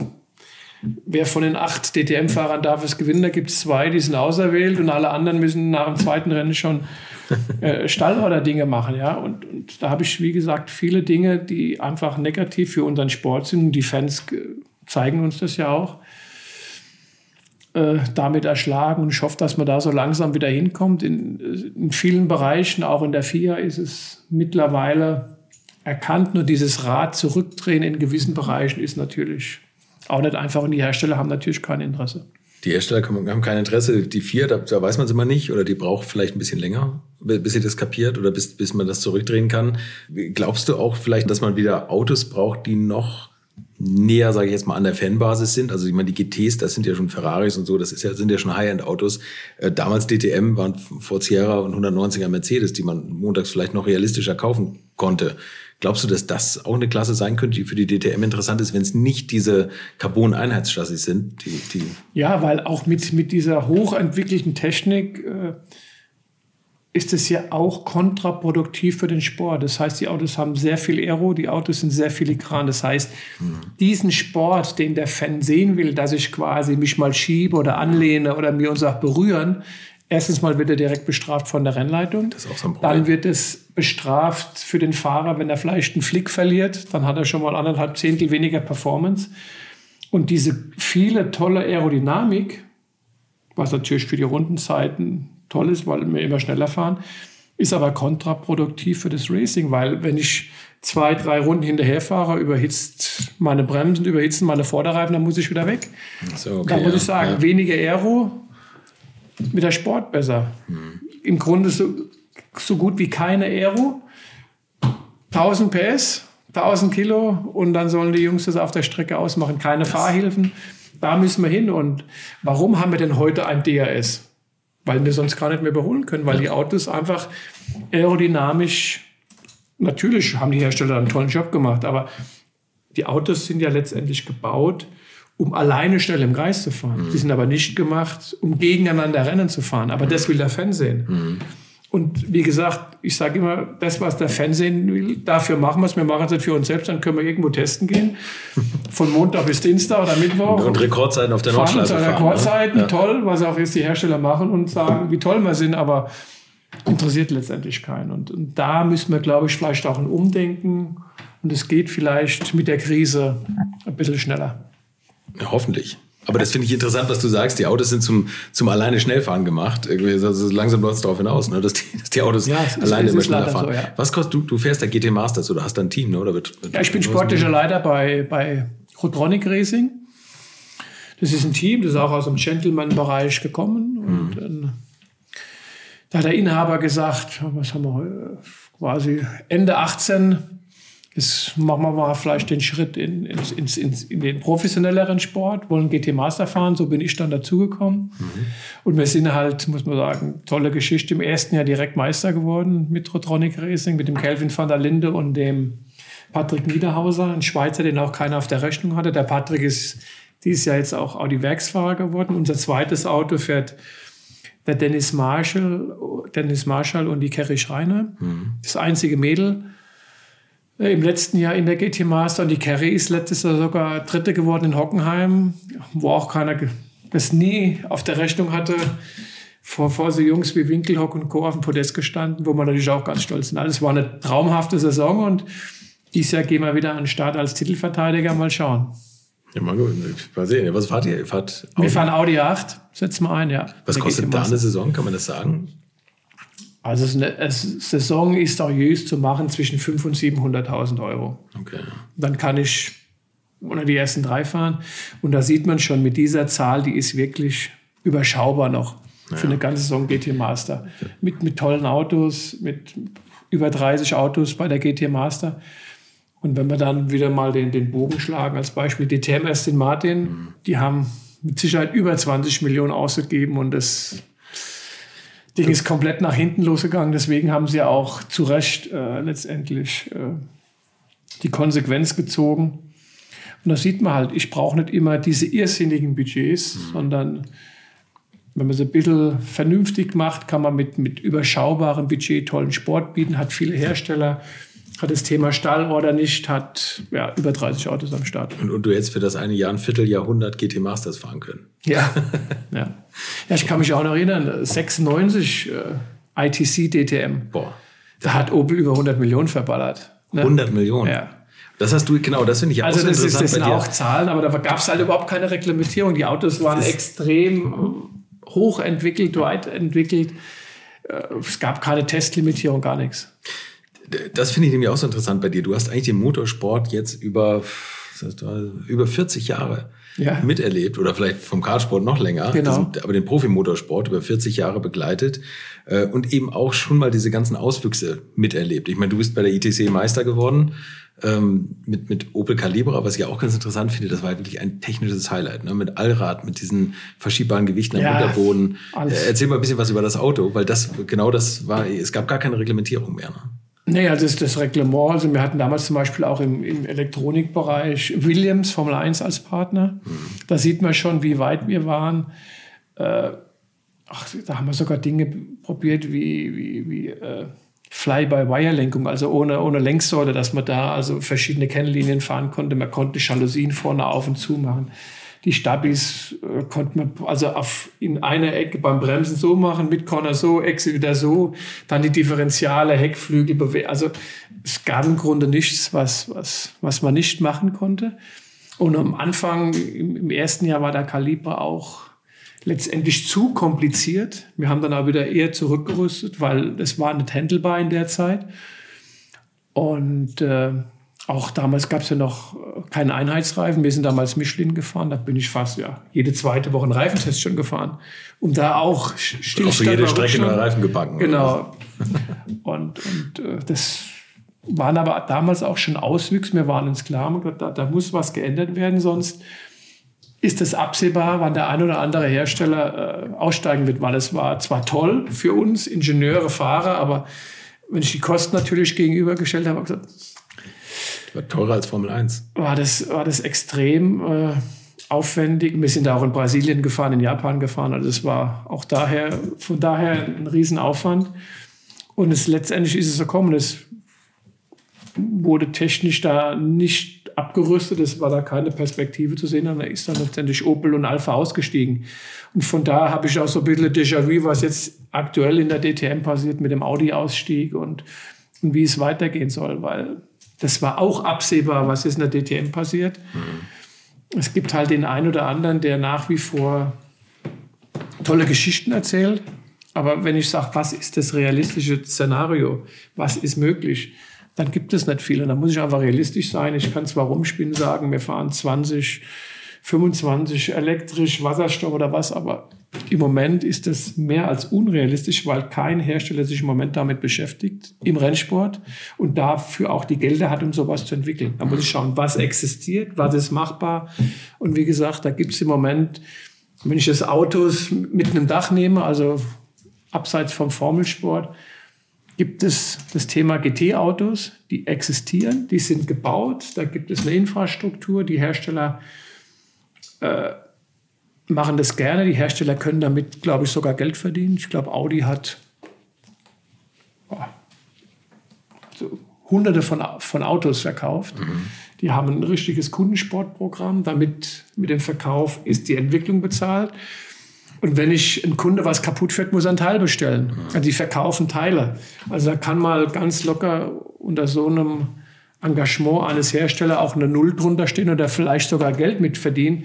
Speaker 1: wer von den acht DTM-Fahrern darf es gewinnen? Da gibt es zwei, die sind auserwählt und alle anderen müssen nach dem zweiten Rennen schon äh, Stallorder-Dinge machen. Ja? Und, und da habe ich, wie gesagt, viele Dinge, die einfach negativ für unseren Sport sind. Die Fans zeigen uns das ja auch. Äh, damit erschlagen. Und ich hoffe, dass man da so langsam wieder hinkommt. In, in vielen Bereichen, auch in der FIA, ist es mittlerweile erkannt. Nur dieses Rad zurückdrehen in gewissen Bereichen ist natürlich auch nicht einfach. Und die Hersteller haben natürlich kein Interesse.
Speaker 3: Die Hersteller haben kein Interesse. Die FIA, da, da weiß man es immer nicht. Oder die braucht vielleicht ein bisschen länger, bis sie das kapiert oder bis, bis man das zurückdrehen kann. Glaubst du auch vielleicht, dass man wieder Autos braucht, die noch näher, sage ich jetzt mal, an der Fanbasis sind. Also ich meine, die GTs, das sind ja schon Ferraris und so, das ist ja, sind ja schon High-End-Autos. Äh, damals DTM waren vor Sierra und 190er Mercedes, die man montags vielleicht noch realistischer kaufen konnte. Glaubst du, dass das auch eine Klasse sein könnte, die für die DTM interessant ist, wenn es nicht diese Carbon-Einheitschassis sind? Die, die
Speaker 1: ja, weil auch mit, mit dieser hochentwickelten Technik äh, ist es ja auch kontraproduktiv für den Sport. Das heißt, die Autos haben sehr viel Aero, die Autos sind sehr filigran. Das heißt, mhm. diesen Sport, den der Fan sehen will, dass ich quasi mich mal schiebe oder anlehne oder mir uns auch berühren, erstens mal wird er direkt bestraft von der Rennleitung. Das ist auch so ein Problem. Dann wird es bestraft für den Fahrer, wenn er vielleicht einen Flick verliert. Dann hat er schon mal anderthalb Zehntel weniger Performance. Und diese viele tolle Aerodynamik, was natürlich für die Rundenzeiten toll ist, weil wir immer schneller fahren, ist aber kontraproduktiv für das Racing, weil wenn ich zwei, drei Runden hinterher fahre, überhitzt meine Bremsen, überhitzen meine Vorderreifen, dann muss ich wieder weg. So, okay, da muss ich sagen, ja. weniger Aero, mit der Sport besser. Hm. Im Grunde so, so gut wie keine Aero, 1000 PS, 1000 Kilo und dann sollen die Jungs das auf der Strecke ausmachen. Keine das Fahrhilfen. Da müssen wir hin. Und warum haben wir denn heute ein DRS? weil wir sonst gar nicht mehr überholen können, weil die Autos einfach aerodynamisch, natürlich haben die Hersteller einen tollen Job gemacht, aber die Autos sind ja letztendlich gebaut, um alleine schnell im Kreis zu fahren. Mhm. Die sind aber nicht gemacht, um gegeneinander Rennen zu fahren. Aber mhm. das will der Fan sehen. Mhm. Und wie gesagt, ich sage immer, das, was der Fan sehen will, dafür machen wir es. Wir machen es nicht für uns selbst, dann können wir irgendwo testen gehen. Von Montag bis Dienstag oder Mittwoch.
Speaker 3: Und Rekordzeiten auf der Nordschleife fahren.
Speaker 1: Ne? Rekordzeiten, ne? toll, was auch jetzt die Hersteller machen und sagen, wie toll wir sind, aber interessiert letztendlich keinen. Und, und da müssen wir, glaube ich, vielleicht auch ein Umdenken. Und es geht vielleicht mit der Krise ein bisschen schneller.
Speaker 3: Ja, hoffentlich. Aber das finde ich interessant, was du sagst. Die Autos sind zum, zum alleine Schnellfahren gemacht. Also langsam läuft es darauf hinaus, ne? dass, die, dass die Autos ja, alleine ist, immer schneller fahren. So, ja. Was kostet du? Du fährst der GT Masters oder hast da ein Team, ne? oder? Wird,
Speaker 1: wird ja, ich bin sportlicher Leiter bei, bei Rotronic Racing. Das ist ein Team, das ist auch aus dem Gentleman-Bereich gekommen. Und mhm. dann, da hat der Inhaber gesagt, was haben wir quasi Ende 18 Jetzt machen wir mal vielleicht den Schritt in, ins, ins, ins, in den professionelleren Sport, wollen GT Master fahren, so bin ich dann dazugekommen. Mhm. Und wir sind halt, muss man sagen, tolle Geschichte, im ersten Jahr direkt Meister geworden mit Rotronic Racing, mit dem Kelvin van der Linde und dem Patrick Niederhauser, ein Schweizer, den auch keiner auf der Rechnung hatte. Der Patrick ist dieses Jahr jetzt auch Audi-Werksfahrer geworden. Unser zweites Auto fährt der Dennis Marshall, Dennis Marshall und die Kerry Schreiner. Mhm. Das einzige Mädel im letzten Jahr in der GT Master und die Kerry ist letztes Jahr sogar Dritte geworden in Hockenheim, wo auch keiner das nie auf der Rechnung hatte. Vor, vor so Jungs wie Winkelhock und Co. auf dem Podest gestanden, wo man natürlich auch ganz stolz sind. Alles war eine traumhafte Saison und dieses Jahr gehen wir wieder an den Start als Titelverteidiger. Mal schauen.
Speaker 3: Ja, mal gut. Mal sehen. Was fahrt ihr? fahrt
Speaker 1: wir fahren Audi 8. Setzen wir ein, ja.
Speaker 3: Was kostet da eine Saison? Kann man das sagen?
Speaker 1: Also eine Saison ist seriös zu machen zwischen 500.000 und 700.000 Euro.
Speaker 3: Okay.
Speaker 1: Dann kann ich unter die ersten drei fahren. Und da sieht man schon, mit dieser Zahl, die ist wirklich überschaubar noch für ja. eine ganze Saison GT Master. Mit, mit tollen Autos, mit über 30 Autos bei der GT Master. Und wenn wir dann wieder mal den, den Bogen schlagen, als Beispiel DTM Aston Martin, mhm. die haben mit Sicherheit über 20 Millionen ausgegeben und das Ding ist komplett nach hinten losgegangen. Deswegen haben sie auch zu Recht äh, letztendlich äh, die Konsequenz gezogen. Und da sieht man halt, ich brauche nicht immer diese irrsinnigen Budgets, mhm. sondern wenn man es ein bisschen vernünftig macht, kann man mit, mit überschaubarem Budget tollen Sport bieten, hat viele Hersteller, hat das Thema Stallorder nicht, hat ja, über 30 Autos am Start.
Speaker 3: Und, und du jetzt für das eine Jahr, ein Vierteljahrhundert GT Masters fahren können.
Speaker 1: Ja, ja. ja ich kann mich auch noch erinnern, 96 äh, ITC DTM. Boah. Da hat Opel über 100 Millionen verballert.
Speaker 3: Ne? 100 Millionen?
Speaker 1: Ja.
Speaker 3: Das hast du, genau, das finde ich
Speaker 1: auch also so das interessant. Ist, das sind auch Zahlen, aber da gab es halt überhaupt keine Reglementierung. Die Autos waren extrem hochentwickelt, weit entwickelt. Äh, es gab keine Testlimitierung, gar nichts.
Speaker 3: Das finde ich nämlich auch so interessant bei dir. Du hast eigentlich den Motorsport jetzt über, über 40 Jahre ja. miterlebt oder vielleicht vom Kartsport noch länger,
Speaker 1: genau.
Speaker 3: aber den Profimotorsport über 40 Jahre begleitet äh, und eben auch schon mal diese ganzen Auswüchse miterlebt. Ich meine, du bist bei der ITC Meister geworden ähm, mit, mit Opel Calibra, was ich auch ganz interessant finde, das war wirklich ein technisches Highlight, ne? mit Allrad, mit diesen verschiebbaren Gewichten am ja, Unterboden. Äh, erzähl mal ein bisschen was über das Auto, weil das genau das war, es gab gar keine Reglementierung mehr. Ne?
Speaker 1: Nee, also das, das Reglement, also wir hatten damals zum Beispiel auch im, im Elektronikbereich Williams Formel 1 als Partner. Mhm. Da sieht man schon, wie weit wir waren. Äh, ach, da haben wir sogar Dinge probiert wie, wie, wie äh, Fly-by-Wire-Lenkung, also ohne, ohne Lenksäule, dass man da also verschiedene Kennlinien fahren konnte. Man konnte Jalousien vorne auf und zu machen. Die Stabis äh, konnte man also auf, in einer Ecke beim Bremsen so machen, mit Corner so, Echse wieder so, dann die Differentiale, Heckflügel bewegen. Also es gab im Grunde nichts, was, was, was man nicht machen konnte. Und am Anfang, im, im ersten Jahr war der Kaliber auch letztendlich zu kompliziert. Wir haben dann auch wieder eher zurückgerüstet, weil das war nicht handelbar in der Zeit. Und äh, auch damals gab es ja noch keinen Einheitsreifen. Wir sind damals Michelin gefahren. Da bin ich fast ja jede zweite Woche einen Reifentest schon gefahren. Um da auch
Speaker 3: auch für jede Strecke neue Reifen gebacken.
Speaker 1: Genau. und und äh, das waren aber damals auch schon Auswüchse. Wir waren uns klar, da, da muss was geändert werden, sonst ist es absehbar, wann der ein oder andere Hersteller äh, aussteigen wird, weil es war zwar toll für uns, Ingenieure, Fahrer, aber wenn ich die Kosten natürlich gegenübergestellt habe, habe ich gesagt,
Speaker 3: war teurer als Formel 1.
Speaker 1: War das, war das extrem äh, aufwendig. Wir sind auch in Brasilien gefahren, in Japan gefahren. Also es war auch daher, von daher ein Riesenaufwand. Und es, letztendlich ist es gekommen, es wurde technisch da nicht abgerüstet, es war da keine Perspektive zu sehen, und da ist dann letztendlich Opel und Alpha ausgestiegen. Und von da habe ich auch so ein bisschen Déjà-vu, was jetzt aktuell in der DTM passiert mit dem Audi-Ausstieg und, und wie es weitergehen soll, weil das war auch absehbar, was jetzt in der DTM passiert. Mhm. Es gibt halt den einen oder anderen, der nach wie vor tolle Geschichten erzählt. Aber wenn ich sage, was ist das realistische Szenario, was ist möglich, dann gibt es nicht viel. Und da muss ich einfach realistisch sein. Ich kann zwar rumspinnen, sagen, wir fahren 20, 25 elektrisch, Wasserstoff oder was, aber im Moment ist das mehr als unrealistisch, weil kein Hersteller sich im Moment damit beschäftigt im Rennsport und dafür auch die Gelder hat, um sowas zu entwickeln. Da muss ich schauen, was existiert, was ist machbar. Und wie gesagt, da gibt es im Moment, wenn ich das Autos mit einem Dach nehme, also abseits vom Formelsport, gibt es das Thema GT-Autos, die existieren, die sind gebaut, da gibt es eine Infrastruktur, die Hersteller äh, machen das gerne. Die Hersteller können damit, glaube ich, sogar Geld verdienen. Ich glaube, Audi hat oh, so hunderte von, von Autos verkauft. Mhm. Die haben ein richtiges Kundensportprogramm. Damit mit dem Verkauf ist die Entwicklung bezahlt. Und wenn ich ein Kunde was kaputt fährt, muss er ein Teil bestellen. Mhm. Also die verkaufen Teile. Also da kann mal ganz locker unter so einem Engagement eines Herstellers auch eine Null drunter stehen oder vielleicht sogar Geld mitverdienen.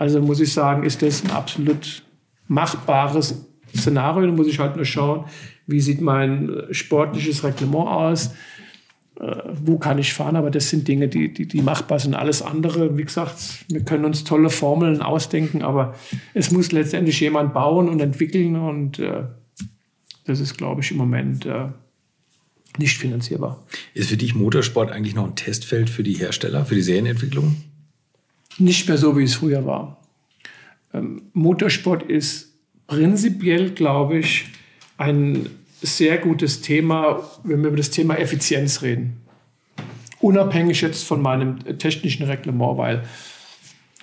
Speaker 1: Also muss ich sagen, ist das ein absolut machbares Szenario. Da muss ich halt nur schauen, wie sieht mein sportliches Reglement aus, äh, wo kann ich fahren. Aber das sind Dinge, die, die, die machbar sind. Alles andere, wie gesagt, wir können uns tolle Formeln ausdenken, aber es muss letztendlich jemand bauen und entwickeln und äh, das ist, glaube ich, im Moment äh, nicht finanzierbar.
Speaker 3: Ist für dich Motorsport eigentlich noch ein Testfeld für die Hersteller, für die Serienentwicklung?
Speaker 1: Nicht mehr so, wie es früher war. Ähm, Motorsport ist prinzipiell, glaube ich, ein sehr gutes Thema, wenn wir über das Thema Effizienz reden. Unabhängig jetzt von meinem technischen Reglement, weil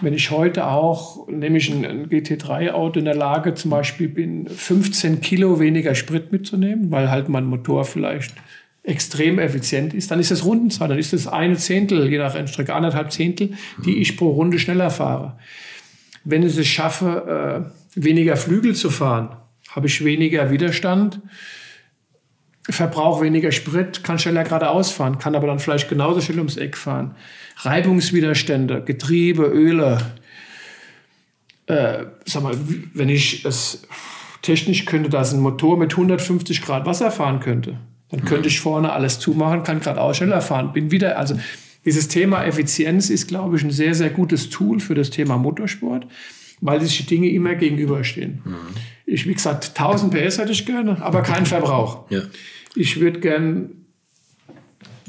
Speaker 1: wenn ich heute auch, nämlich ein, ein GT3-Auto in der Lage zum Beispiel bin, 15 Kilo weniger Sprit mitzunehmen, weil halt mein Motor vielleicht extrem effizient ist, dann ist das Rundenzahl, dann ist das eine Zehntel, je nach Rennstrecke, anderthalb Zehntel, die ich pro Runde schneller fahre. Wenn ich es schaffe, äh, weniger Flügel zu fahren, habe ich weniger Widerstand, verbrauche weniger Sprit, kann schneller geradeaus fahren, kann aber dann vielleicht genauso schnell ums Eck fahren. Reibungswiderstände, Getriebe, Öle. Äh, sag mal, wenn ich es technisch könnte, dass ein Motor mit 150 Grad Wasser fahren könnte, dann könnte ich vorne alles zumachen, kann geradeaus schneller fahren. Bin wieder, also dieses Thema Effizienz ist, glaube ich, ein sehr, sehr gutes Tool für das Thema Motorsport, weil sich die Dinge immer gegenüberstehen. Mhm. Ich, wie gesagt, 1000 PS hätte ich gerne, aber keinen Verbrauch. Ja. Ich würde gern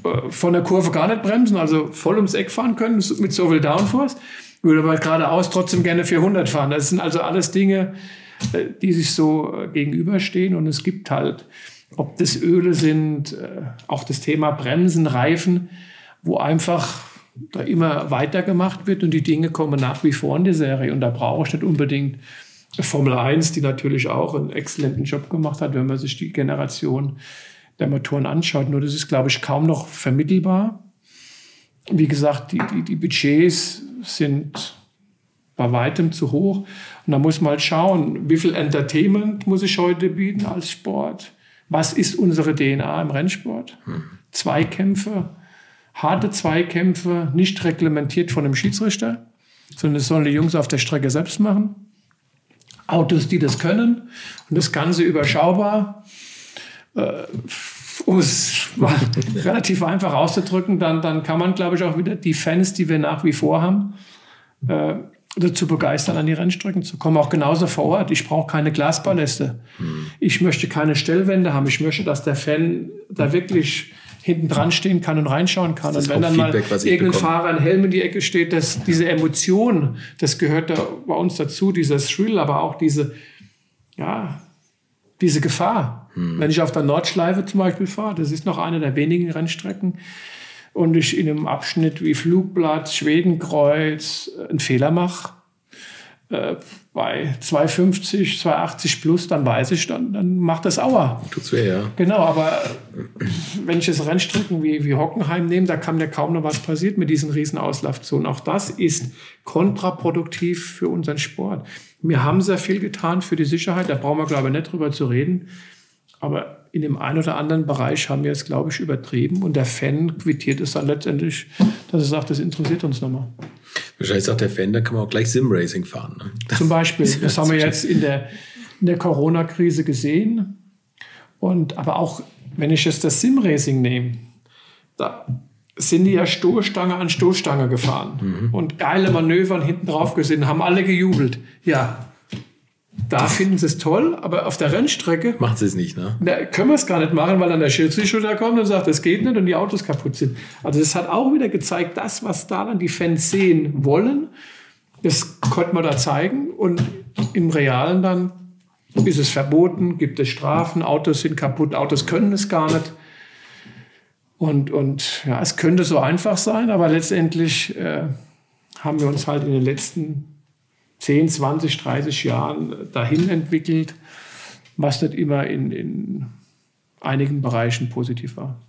Speaker 1: äh, von der Kurve gar nicht bremsen, also voll ums Eck fahren können mit so viel Downforce. Würde aber geradeaus trotzdem gerne 400 fahren. Das sind also alles Dinge, äh, die sich so äh, gegenüberstehen. Und es gibt halt, ob das Öle sind, auch das Thema Bremsen, Reifen, wo einfach da immer weitergemacht wird und die Dinge kommen nach wie vor in die Serie. Und da brauche ich nicht unbedingt Formel 1, die natürlich auch einen exzellenten Job gemacht hat, wenn man sich die Generation der Motoren anschaut. Nur das ist, glaube ich, kaum noch vermittelbar. Wie gesagt, die, die, die Budgets sind bei weitem zu hoch. Und da muss man halt schauen, wie viel Entertainment muss ich heute bieten als Sport? Was ist unsere DNA im Rennsport? Hm. Zweikämpfe, harte Zweikämpfe, nicht reglementiert von einem Schiedsrichter, sondern das sollen die Jungs auf der Strecke selbst machen. Autos, die das können und das Ganze überschaubar äh, um es relativ einfach auszudrücken, dann, dann kann man, glaube ich, auch wieder die Fans, die wir nach wie vor haben, äh, dazu begeistern, an die Rennstrecken zu kommen. Auch genauso vor Ort. Ich brauche keine Glaspaläste. Hm. Ich möchte keine Stellwände haben. Ich möchte, dass der Fan da wirklich hinten dran stehen kann und reinschauen kann. und wenn dann Feedback, mal irgendein Fahrer ein Helm in die Ecke steht, dass diese Emotion, das gehört da bei uns dazu, dieser Thrill, aber auch diese, ja, diese Gefahr. Hm. Wenn ich auf der Nordschleife zum Beispiel fahre, das ist noch eine der wenigen Rennstrecken, und ich in einem Abschnitt wie Flugblatt, Schwedenkreuz einen Fehler mache, äh, bei 250, 280 plus, dann weiß ich, dann, dann macht das Aua.
Speaker 3: Tut's weh, ja.
Speaker 1: Genau, aber wenn ich jetzt Rennstrecken wie, wie Hockenheim nehme, da kann ja kaum noch was passiert mit diesen riesen Auslaufzonen. Auch das ist kontraproduktiv für unseren Sport. Wir haben sehr viel getan für die Sicherheit, da brauchen wir, glaube ich, nicht drüber zu reden. Aber in dem einen oder anderen Bereich haben wir es, glaube ich, übertrieben. Und der Fan quittiert es dann letztendlich, dass er sagt, das interessiert uns nochmal.
Speaker 3: Wahrscheinlich sagt der Fan, dann kann man auch gleich Sim-Racing fahren.
Speaker 1: Ne? Zum Beispiel. Das haben wir jetzt in der, in der Corona-Krise gesehen. Und, aber auch, wenn ich jetzt das Sim-Racing nehme, da sind die ja Stoßstange an Stoßstange gefahren. Mhm. Und geile Manövern hinten drauf gesehen, haben alle gejubelt. Ja, da finden sie es toll, aber auf der Rennstrecke.
Speaker 3: Machen sie es nicht, ne?
Speaker 1: Da können wir es gar nicht machen, weil dann der Schiedsrichter kommt und sagt, das geht nicht und die Autos kaputt sind. Also, das hat auch wieder gezeigt, das, was da dann die Fans sehen wollen, das konnte man da zeigen und im Realen dann ist es verboten, gibt es Strafen, Autos sind kaputt, Autos können es gar nicht. Und, und ja, es könnte so einfach sein, aber letztendlich äh, haben wir uns halt in den letzten 10, 20, 30 Jahren dahin entwickelt, was nicht immer in, in einigen Bereichen positiv war.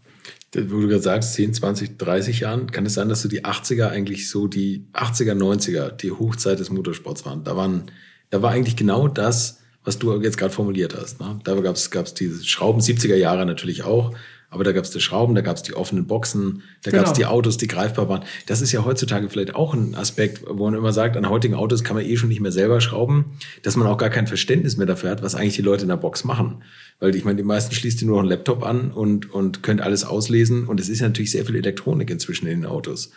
Speaker 3: Wo du gerade sagst, 10, 20, 30 Jahren, kann es sein, dass du die 80er eigentlich so die 80er, 90er, die Hochzeit des Motorsports waren? Da waren, da war eigentlich genau das, was du jetzt gerade formuliert hast. Ne? Da gab es diese Schrauben, 70er Jahre natürlich auch, aber da gab es die Schrauben, da gab es die offenen Boxen, da genau. gab es die Autos, die greifbar waren. Das ist ja heutzutage vielleicht auch ein Aspekt, wo man immer sagt, an heutigen Autos kann man eh schon nicht mehr selber schrauben, dass man auch gar kein Verständnis mehr dafür hat, was eigentlich die Leute in der Box machen. Weil ich meine, die meisten schließt ihr nur noch einen Laptop an und, und könnt alles auslesen. Und es ist ja natürlich sehr viel Elektronik inzwischen in den Autos.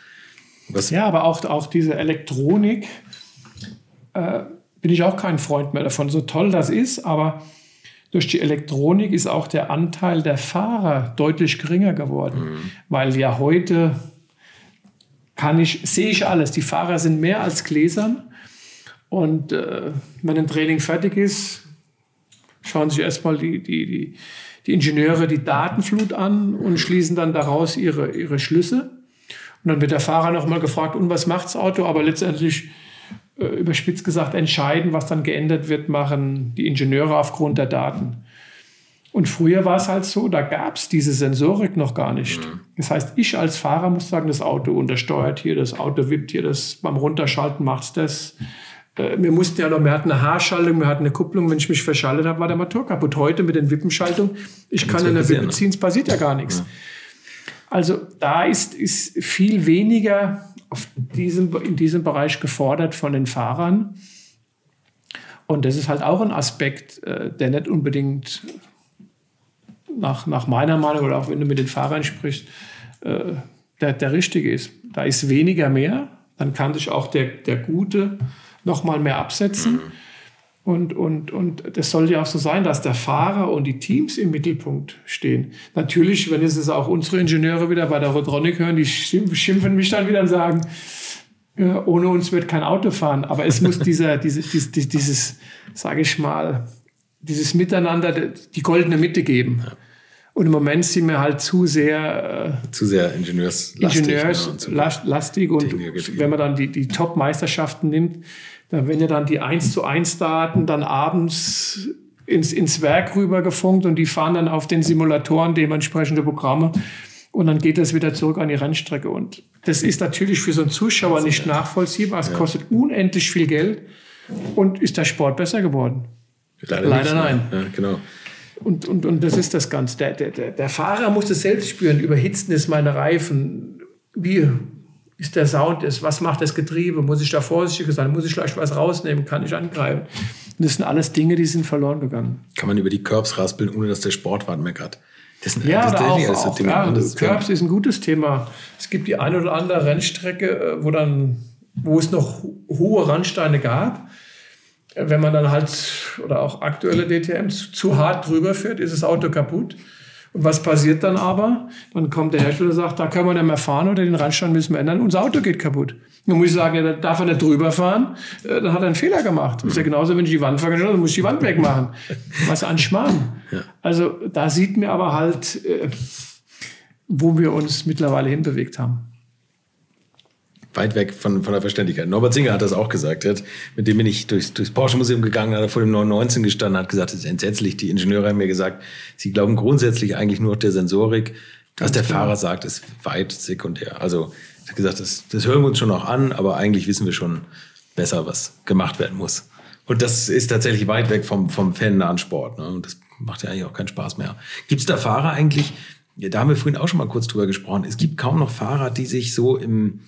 Speaker 1: Was ja, aber auch, auch diese Elektronik äh, bin ich auch kein Freund mehr davon. So toll das ist, aber durch die Elektronik ist auch der Anteil der Fahrer deutlich geringer geworden, mhm. weil ja heute kann ich, sehe ich alles. Die Fahrer sind mehr als gläsern. Und äh, wenn ein Training fertig ist, schauen sich erstmal die, die, die, die Ingenieure die Datenflut an und schließen dann daraus ihre, ihre Schlüsse. Und dann wird der Fahrer nochmal gefragt, und was macht das Auto? Aber letztendlich überspitzt gesagt, entscheiden, was dann geändert wird, machen die Ingenieure aufgrund der Daten. Und früher war es halt so, da gab es diese Sensorik noch gar nicht. Mhm. Das heißt, ich als Fahrer muss sagen, das Auto untersteuert hier, das Auto wippt hier, das beim Runterschalten macht das. Äh, wir mussten ja noch, wir hatten eine Haarschaltung, wir hatten eine Kupplung, wenn ich mich verschaltet habe, war der Motor kaputt. Heute mit den Wippenschaltungen, ich kann in der Wippe ziehen, es passiert ja gar nichts. Ja. Also da ist, ist viel weniger diesem, in diesem Bereich gefordert von den Fahrern. Und das ist halt auch ein Aspekt, äh, der nicht unbedingt nach, nach meiner Meinung oder auch wenn du mit den Fahrern sprichst, äh, der, der richtige ist. Da ist weniger mehr, dann kann sich auch der, der Gute noch mal mehr absetzen. Mhm. Und, und, und das soll ja auch so sein, dass der Fahrer und die Teams im Mittelpunkt stehen. Natürlich, wenn es auch unsere Ingenieure wieder bei der Rotronic hören, die schimpfen mich dann wieder und sagen, ohne uns wird kein Auto fahren. Aber es muss dieser, diese, dieses, dieses, sage ich mal, dieses Miteinander, die goldene Mitte geben. Und im Moment sind wir halt zu sehr
Speaker 3: äh, zu sehr ingenieurslastig,
Speaker 1: ingenieurslastig ja, und, und wenn man dann die, die Top-Meisterschaften nimmt, werden ja dann die 1 zu 1 Daten dann abends ins, ins Werk rübergefunkt und die fahren dann auf den Simulatoren dementsprechende Programme und dann geht das wieder zurück an die Rennstrecke. Und das ist natürlich für so einen Zuschauer nicht nachvollziehbar. Es kostet unendlich viel Geld und ist der Sport besser geworden?
Speaker 3: Leider, Leider
Speaker 1: nein.
Speaker 3: Ja, genau.
Speaker 1: Und, und, und das ist das Ganze. Der, der, der Fahrer muss es selbst spüren. Überhitzen ist meine Reifen. Wie ist der Sound ist? Was macht das Getriebe? Muss ich da vorsichtig sein? Muss ich vielleicht was rausnehmen? Kann ich angreifen? Das sind alles Dinge, die sind verloren gegangen.
Speaker 3: Kann man über die Curbs raspeln, ohne dass der Sportwart meckert?
Speaker 1: Das sind, ja, das auch, auch, auch ja, Curbs ist ein gutes Thema. Es gibt die eine oder andere Rennstrecke, äh, wo dann, wo es noch hohe Randsteine gab wenn man dann halt, oder auch aktuelle DTMs, zu hart drüber fährt, ist das Auto kaputt. Und was passiert dann aber? Dann kommt der Hersteller und sagt, da können wir nicht mehr fahren oder den Randstand müssen wir ändern. Unser Auto geht kaputt. Dann muss ich sagen, ja, da darf er nicht drüber fahren. Äh, dann hat er einen Fehler gemacht. Das ist ja genauso, wenn ich die Wand vergessen dann muss ich die Wand wegmachen. Was an Schmarrn. Also da sieht mir aber halt, äh, wo wir uns mittlerweile hinbewegt haben
Speaker 3: weit weg von, von der Verständlichkeit. Norbert Singer hat das auch gesagt. Hat, mit dem bin ich durchs, durchs Porsche-Museum gegangen, hat er vor dem 919 gestanden, hat gesagt, das ist entsetzlich. Die Ingenieure haben mir gesagt, sie glauben grundsätzlich eigentlich nur der Sensorik. Was der genau. Fahrer sagt, ist weit sekundär. Also, er hat gesagt, das, das hören wir uns schon noch an, aber eigentlich wissen wir schon besser, was gemacht werden muss. Und das ist tatsächlich weit weg vom, vom fannahen Sport. Ne? Und das macht ja eigentlich auch keinen Spaß mehr. Gibt es da Fahrer eigentlich, ja, da haben wir vorhin auch schon mal kurz drüber gesprochen. Es gibt kaum noch Fahrer, die sich so im,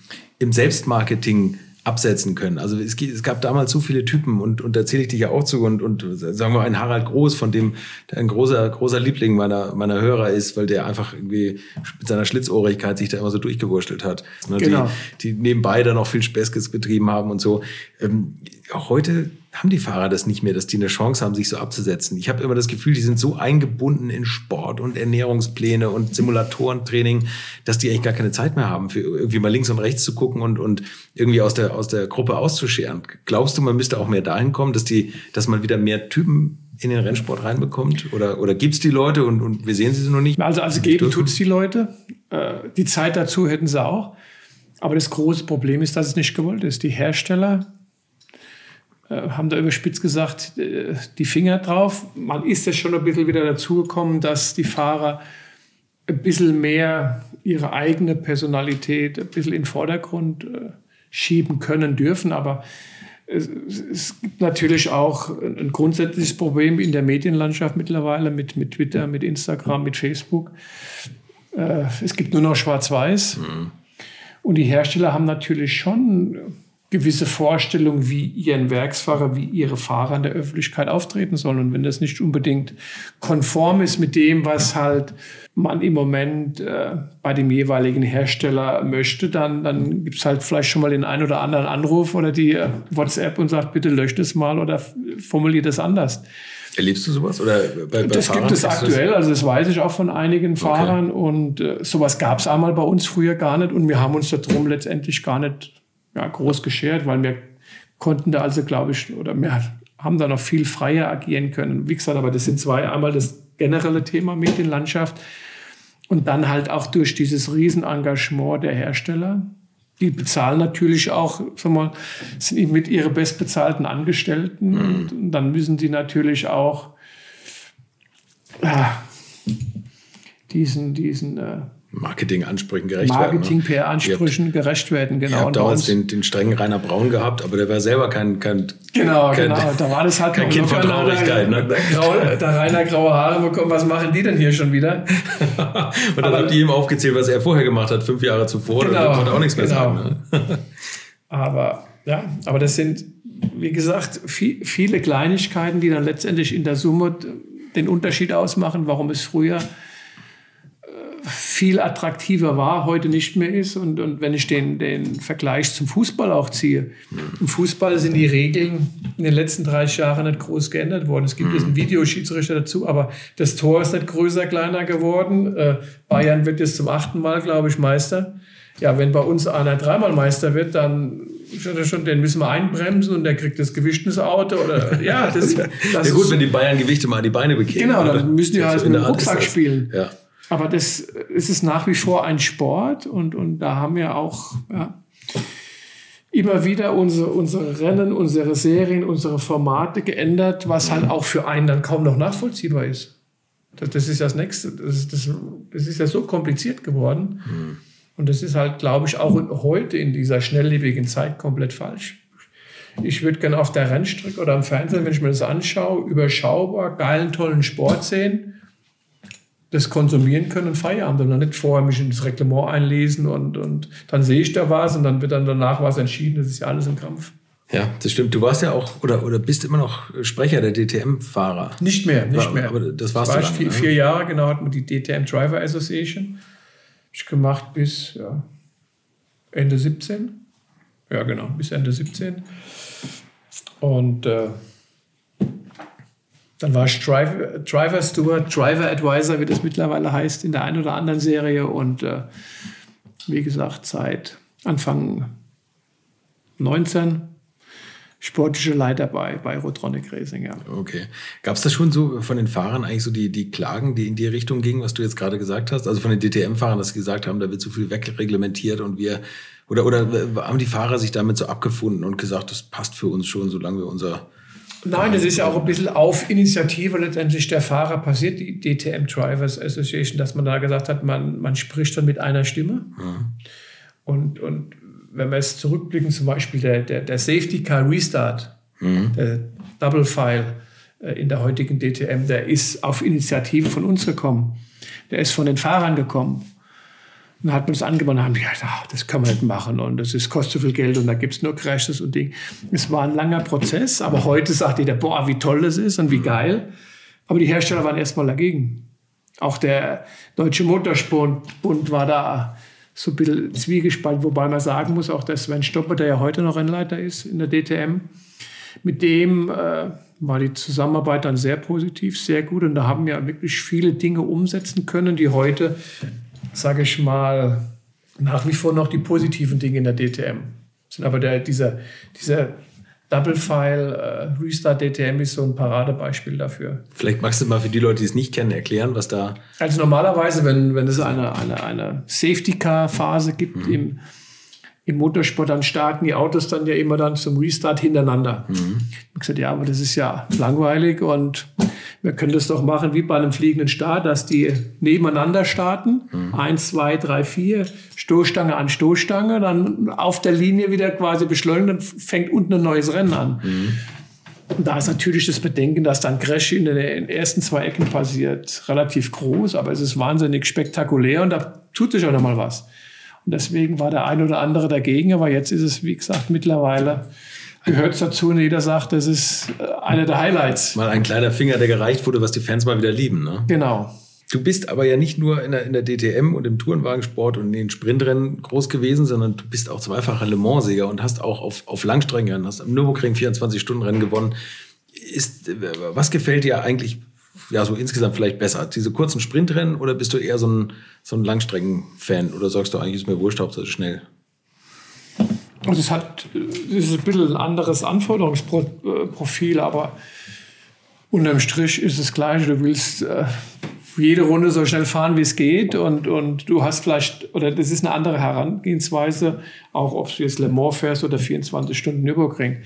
Speaker 3: im Selbstmarketing absetzen können. Also es, es, gab damals so viele Typen und, und da zähle ich dich ja auch zu und, und sagen wir ein Harald Groß, von dem ein großer, großer Liebling meiner, meiner Hörer ist, weil der einfach irgendwie mit seiner Schlitzohrigkeit sich da immer so durchgewurschtelt hat. Ne, genau. Die, die nebenbei dann auch viel Späßkes betrieben haben und so. Ähm, auch heute haben die Fahrer das nicht mehr, dass die eine Chance haben, sich so abzusetzen. Ich habe immer das Gefühl, die sind so eingebunden in Sport und Ernährungspläne und Simulatorentraining, dass die eigentlich gar keine Zeit mehr haben, für irgendwie mal links und rechts zu gucken und, und irgendwie aus der, aus der Gruppe auszuscheren. Glaubst du, man müsste auch mehr dahin kommen, dass, die, dass man wieder mehr Typen in den Rennsport reinbekommt? Oder, oder gibt es die Leute und, und wir sehen sie noch nicht?
Speaker 1: Also, also geben tut es die Leute. Äh, die Zeit dazu hätten sie auch. Aber das große Problem ist, dass es nicht gewollt ist. Die Hersteller haben da überspitzt gesagt, äh, die Finger drauf. Man ist ja schon ein bisschen wieder dazugekommen, dass die Fahrer ein bisschen mehr ihre eigene Personalität ein bisschen in den Vordergrund äh, schieben können dürfen. Aber es, es, gibt natürlich auch ein grundsätzliches Problem in der Medienlandschaft mittlerweile mit, mit Twitter, mit Instagram, mit Facebook. Es gibt nur noch Schwarz-Weiß. Mhm. Und die Hersteller haben natürlich schon gewisse Vorstellung, wie ihren Werksfahrer, wie ihre Fahrer in der Öffentlichkeit auftreten sollen. Und wenn das nicht unbedingt konform ist mit dem, was halt man im Moment äh, bei dem jeweiligen Hersteller möchte, dann, dann gibt es halt vielleicht schon mal den einen oder anderen Anruf oder die äh, WhatsApp und sagt, bitte löscht es mal oder formuliert es anders.
Speaker 3: Erlebst du sowas? Oder
Speaker 1: bei, bei das Fahrern gibt es aktuell, also das weiß ich auch von einigen Fahrern okay. und äh, sowas gab es einmal bei uns früher gar nicht und wir haben uns darum letztendlich gar nicht ja, groß geschert, weil wir konnten da also, glaube ich, oder wir haben da noch viel freier agieren können. Wie gesagt, aber das sind zwei. Einmal das generelle Thema Medienlandschaft und dann halt auch durch dieses Riesenengagement der Hersteller, die bezahlen natürlich auch, sag mal, sind mit ihre bestbezahlten Angestellten. Mhm. Und dann müssen die natürlich auch ja, diesen, diesen äh,
Speaker 3: Marketing-Ansprüchen gerecht
Speaker 1: Marketing, werden. Marketing, PR-Ansprüchen gerecht werden,
Speaker 3: genau. Ihr habt damals den, den strengen Rainer Braun gehabt, aber der war selber kein, kein
Speaker 1: Genau, kein, genau. Da war das halt
Speaker 3: kein Kind von Traurigkeit.
Speaker 1: Ne? Der, der Rainer graue Haare bekommen, was machen die denn hier schon wieder?
Speaker 3: und dann aber, habt ihr ihm aufgezählt, was er vorher gemacht hat, fünf Jahre zuvor, genau, und konnte auch nichts mehr genau. sagen.
Speaker 1: Ne? aber, ja, aber das sind, wie gesagt, viel, viele Kleinigkeiten, die dann letztendlich in der Summe den Unterschied ausmachen, warum es früher viel attraktiver war, heute nicht mehr ist. Und, und wenn ich den, den Vergleich zum Fußball auch ziehe, im Fußball sind die Regeln in den letzten 30 Jahren nicht groß geändert worden. Es gibt jetzt einen Videoschiedsrichter dazu, aber das Tor ist nicht größer, kleiner geworden. Äh, Bayern wird jetzt zum achten Mal, glaube ich, Meister. Ja, wenn bei uns einer dreimal Meister wird, dann schon, den müssen wir einbremsen und der kriegt das gewichtes Auto oder ja, das, das
Speaker 3: ja gut, wenn die Bayern Gewichte mal die Beine bekämen.
Speaker 1: Genau, dann müssen die halt mit dem Rucksack spielen.
Speaker 3: Ja.
Speaker 1: Aber das es ist nach wie vor ein Sport und, und da haben wir auch ja, immer wieder unsere, unsere Rennen, unsere Serien, unsere Formate geändert, was halt auch für einen dann kaum noch nachvollziehbar ist. Das, das ist das Nächste. Das, das, das ist ja so kompliziert geworden. Mhm. Und das ist halt, glaube ich, auch heute in dieser schnelllebigen Zeit komplett falsch. Ich würde gerne auf der Rennstrecke oder am Fernsehen, wenn ich mir das anschaue, überschaubar, geilen, tollen Sport sehen das konsumieren können und Feierabend und dann nicht vorher mich ins Reglement einlesen und, und dann sehe ich da was und dann wird dann danach was entschieden. Das ist ja alles im Kampf.
Speaker 3: Ja, das stimmt. Du warst ja auch oder, oder bist immer noch Sprecher der DTM-Fahrer.
Speaker 1: Nicht mehr, nicht
Speaker 3: War,
Speaker 1: mehr.
Speaker 3: Aber das warst
Speaker 1: war
Speaker 3: du lange,
Speaker 1: vier, ne? vier Jahre, genau, hat man die DTM Driver Association ich gemacht bis ja, Ende 17. Ja, genau, bis Ende 17. Und äh, dann war ich Driver, Driver Steward, Driver Advisor, wie das mittlerweile heißt, in der einen oder anderen Serie. Und äh, wie gesagt, seit Anfang 19 sportliche Leiter bei, bei Rotronic Racing, ja.
Speaker 3: Okay. Gab es da schon so von den Fahrern eigentlich so die, die Klagen, die in die Richtung gingen, was du jetzt gerade gesagt hast? Also von den DTM-Fahrern, dass sie gesagt haben, da wird zu viel wegreglementiert und wir, oder, oder haben die Fahrer sich damit so abgefunden und gesagt, das passt für uns schon, solange wir unser
Speaker 1: Nein, das ist ja auch ein bisschen auf Initiative letztendlich der Fahrer passiert, die DTM Drivers Association, dass man da gesagt hat, man, man spricht dann mit einer Stimme. Mhm. Und, und wenn wir jetzt zurückblicken, zum Beispiel der, der, der Safety Car Restart, mhm. der Double File äh, in der heutigen DTM, der ist auf Initiative von uns gekommen. Der ist von den Fahrern gekommen. Und dann hat man das angeboten, haben die gesagt, ach, das kann man nicht machen und das ist, kostet so viel Geld und da gibt es nur Crashes und Ding. Es war ein langer Prozess, aber heute sagt jeder, boah, wie toll das ist und wie geil. Aber die Hersteller waren erstmal dagegen. Auch der Deutsche Motorsportbund war da so ein bisschen zwiegespalten, wobei man sagen muss, auch der Sven Stopper, der ja heute noch Rennleiter ist in der DTM, mit dem äh, war die Zusammenarbeit dann sehr positiv, sehr gut und da haben wir wirklich viele Dinge umsetzen können, die heute sage ich mal, nach wie vor noch die positiven Dinge in der DTM. Sind aber der, dieser, dieser Double File äh, Restart DTM ist so ein Paradebeispiel dafür.
Speaker 3: Vielleicht magst du mal für die Leute, die es nicht kennen, erklären, was da.
Speaker 1: Also normalerweise, wenn, wenn es eine, eine, eine Safety Car Phase gibt mhm. im, im Motorsport, dann starten die Autos dann ja immer dann zum Restart hintereinander. Mhm. Ich habe gesagt, ja, aber das ist ja langweilig und wir können das doch machen wie bei einem fliegenden Start, dass die nebeneinander starten. Mhm. Eins, zwei, drei, vier, Stoßstange an Stoßstange, dann auf der Linie wieder quasi beschleunigen, dann fängt unten ein neues Rennen an. Mhm. Und da ist natürlich das Bedenken, dass dann Crash in den ersten zwei Ecken passiert, relativ groß, aber es ist wahnsinnig spektakulär und da tut sich auch noch mal was. Und deswegen war der ein oder andere dagegen, aber jetzt ist es, wie gesagt, mittlerweile gehört es dazu und jeder sagt, das ist äh, einer der Highlights.
Speaker 3: Mal ein kleiner Finger, der gereicht wurde, was die Fans mal wieder lieben. Ne?
Speaker 1: Genau.
Speaker 3: Du bist aber ja nicht nur in der, in der DTM und im Tourenwagensport und in den Sprintrennen groß gewesen, sondern du bist auch zweifacher Le Mans-Sieger und hast auch auf, auf Langstreckenrennen, hast am Nürburgring 24-Stunden-Rennen gewonnen. Ist, was gefällt dir eigentlich ja, so insgesamt vielleicht besser? Diese kurzen Sprintrennen oder bist du eher so ein, so ein Langstrecken-Fan oder sagst du eigentlich, ist mir wurscht, Hauptsache schnell?
Speaker 1: Also es hat es ist ein bisschen ein anderes Anforderungsprofil, aber unterm Strich ist es gleich. Du willst äh, jede Runde so schnell fahren, wie es geht. Und, und du hast vielleicht, oder das ist eine andere Herangehensweise, auch ob du jetzt Le Mans fährst oder 24 Stunden Nürburgring.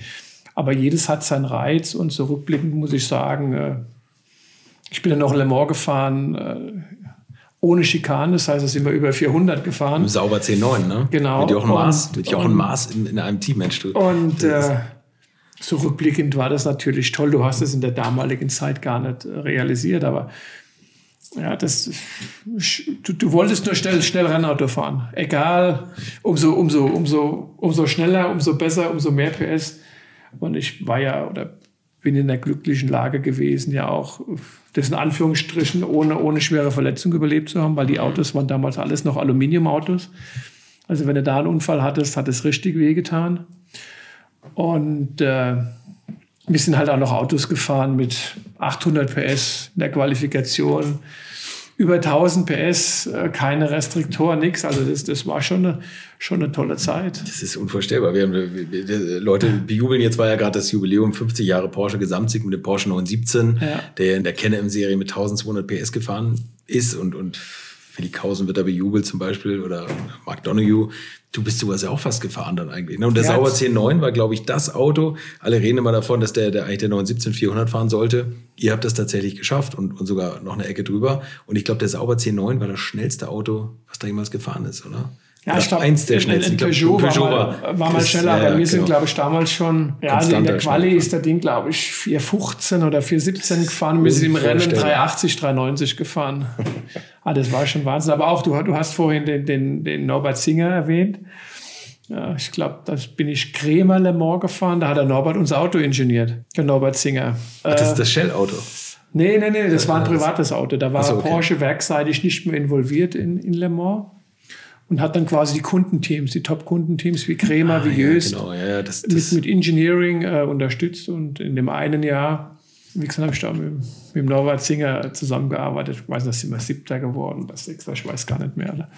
Speaker 1: Aber jedes hat seinen Reiz und zurückblickend muss ich sagen, äh, ich bin dann noch Le Mans gefahren, äh, ohne Schikane, das heißt, es sind wir über 400 gefahren.
Speaker 3: Sauber 10-9, ne?
Speaker 1: Genau.
Speaker 3: Mit Jochen Maas, mit Jochen Maas in, in einem Team, Mensch. Du.
Speaker 1: Und äh, so rückblickend war das natürlich toll. Du hast es in der damaligen Zeit gar nicht äh, realisiert, aber ja, das, du, du wolltest nur schnell, schnell Rennauto fahren. Egal, umso, umso, umso, umso schneller, umso besser, umso mehr PS. Und ich war ja oder bin in der glücklichen Lage gewesen, ja auch das in Anführungsstrichen ohne, ohne schwere Verletzung überlebt zu haben, weil die Autos waren damals alles noch Aluminiumautos. Also wenn du da einen Unfall hattest, hat es richtig wehgetan. Und äh, wir sind halt auch noch Autos gefahren mit 800 PS in der Qualifikation über 1000 PS, äh, keine Restriktoren, nichts. Also das, das war schon eine, schon eine tolle Zeit.
Speaker 3: Das ist unvorstellbar. Wir haben, wir, wir, Leute bejubeln, jetzt war ja gerade das Jubiläum 50 Jahre Porsche Gesamtsieg mit dem Porsche 917, ja. der in der Can-Am-Serie mit 1200 PS gefahren ist und, und Felix wird da bejubelt zum Beispiel oder Mark Donoghue. Du bist sowas ja auch fast gefahren dann eigentlich. Ne? Und der ja, Sauber 10.9 war, glaube ich, das Auto. Alle reden immer davon, dass der, der eigentlich der 917 400 fahren sollte. Ihr habt das tatsächlich geschafft und, und sogar noch eine Ecke drüber. Und ich glaube, der Sauber 10.9 war das schnellste Auto, was da jemals gefahren ist, oder?
Speaker 1: Ja, ich glaube, eins der schnellsten. Peugeot, Peugeot war, mal, war mal schneller, aber ja, wir sind, genau. glaube ich, damals schon, ja, also in der Quali ist der Ding, glaube ich, 415 oder 417 gefahren. Wir sind im Rennen 380, 390 gefahren. ah, das war schon Wahnsinn. Aber auch, du, du hast vorhin den, den, den Norbert Singer erwähnt. Ja, ich glaube, da bin ich Kremer Le Mans gefahren. Da hat der Norbert unser Auto ingeniert. Der Norbert Singer.
Speaker 3: Ach, das ist das Shell-Auto.
Speaker 1: Nee, nee, nee, das war ein privates Auto. Da war so, okay. Porsche werkseitig nicht mehr involviert in, in Le Mans und hat dann quasi die Kundenteams, die Top-Kundenteams wie Kremer, ah, wie Jöst,
Speaker 3: ja, genau. ja, das,
Speaker 1: das mit, mit Engineering äh, unterstützt. Und in dem einen Jahr, wie gesagt, habe ich da mit, mit dem Norbert Singer zusammengearbeitet. Ich weiß nicht, sind wir siebter geworden, das sechster, ich weiß gar nicht mehr.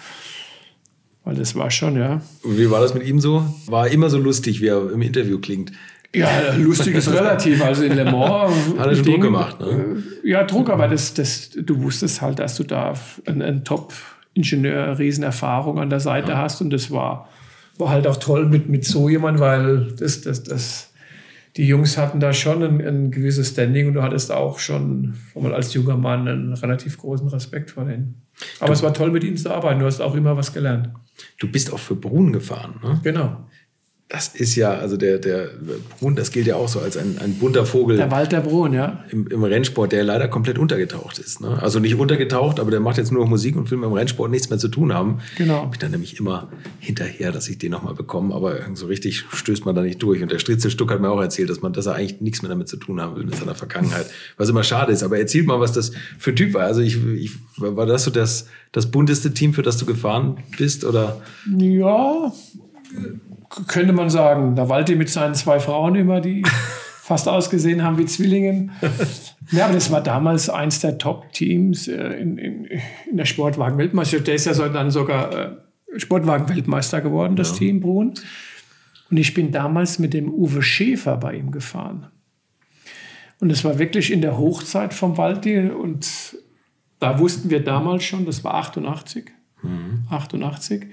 Speaker 1: Weil das war schon, ja.
Speaker 3: Und wie war das mit ihm so? War immer so lustig, wie er im Interview klingt.
Speaker 1: Ja, lustig ist relativ. Also in Le Mans.
Speaker 3: Hat er schon Druck gemacht, ne?
Speaker 1: Ja, Druck, aber das, das, du wusstest halt, dass du da einen, einen Top- Ingenieur Riesenerfahrung an der Seite ja. hast. Und das war, war halt auch toll mit, mit so jemand, weil das, das, das, die Jungs hatten da schon ein, ein gewisses Standing und du hattest auch schon mal als junger Mann einen relativ großen Respekt vor denen. Aber du, es war toll, mit ihnen zu arbeiten. Du hast auch immer was gelernt.
Speaker 3: Du bist auch für Brun gefahren, ne?
Speaker 1: Genau
Speaker 3: das ist ja, also der, der Brun, das gilt ja auch so als ein, ein bunter Vogel.
Speaker 1: Der Walter Brun, ja.
Speaker 3: Im, Im, Rennsport, der leider komplett untergetaucht ist. Ne? Also nicht untergetaucht, aber der macht jetzt nur Musik und Film im Rennsport nichts mehr zu tun haben.
Speaker 1: Genau.
Speaker 3: Bin dann nämlich immer hinterher, dass ich den nochmal bekomme, aber so richtig stößt man da nicht durch. Und der Stritzelstuck hat mir auch erzählt, dass man, dass er eigentlich nichts mehr damit zu tun haben will mit seiner Vergangenheit. Was immer schade ist. Aber erzählt mal, was das für ein Typ war. Also ich, ich war das so das, das bunteste Team, für das du gefahren bist? Oder?
Speaker 1: Ja könnte man sagen, da Walti mit seinen zwei Frauen immer, die fast ausgesehen haben wie Zwillingen. Ja, aber das war damals eins der Top-Teams äh, in, in, in, der Sportwagen-Weltmeisterschaft. Der ist ja dann sogar äh, Sportwagen-Weltmeister geworden, das ja. Team Brun. Und ich bin damals mit dem Uwe Schäfer bei ihm gefahren. Und es war wirklich in der Hochzeit vom Walti. Und da wussten wir damals schon, das war 88. Mhm. 88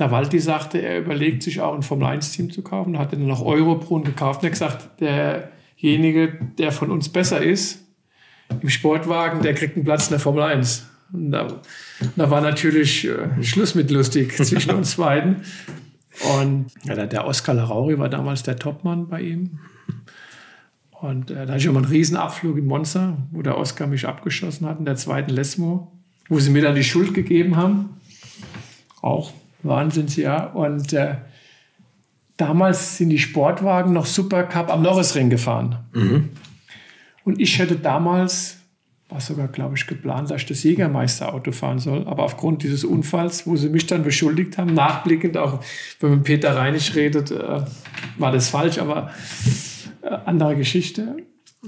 Speaker 1: da Walti sagte, er überlegt sich auch ein Formel-1-Team zu kaufen. Hat dann noch Eurobrun gekauft und er gesagt, derjenige, der von uns besser ist, im Sportwagen, der kriegt einen Platz in der Formel 1. Und da, da war natürlich äh, Schluss mit lustig zwischen uns beiden. Und ja, der Oskar Larauri war damals der Topmann bei ihm. Und äh, da hatte ich auch mal einen Riesenabflug in Monza, wo der Oskar mich abgeschossen hat in der zweiten Lesmo, wo sie mir dann die Schuld gegeben haben. Auch Wahnsinnsjahr. Und äh, damals sind die Sportwagen noch Supercup am Norrisring gefahren. Mhm. Und ich hätte damals, war sogar, glaube ich, geplant, dass ich das Jägermeisterauto fahren soll. Aber aufgrund dieses Unfalls, wo sie mich dann beschuldigt haben, nachblickend, auch wenn man Peter Reinig redet, äh, war das falsch, aber äh, andere Geschichte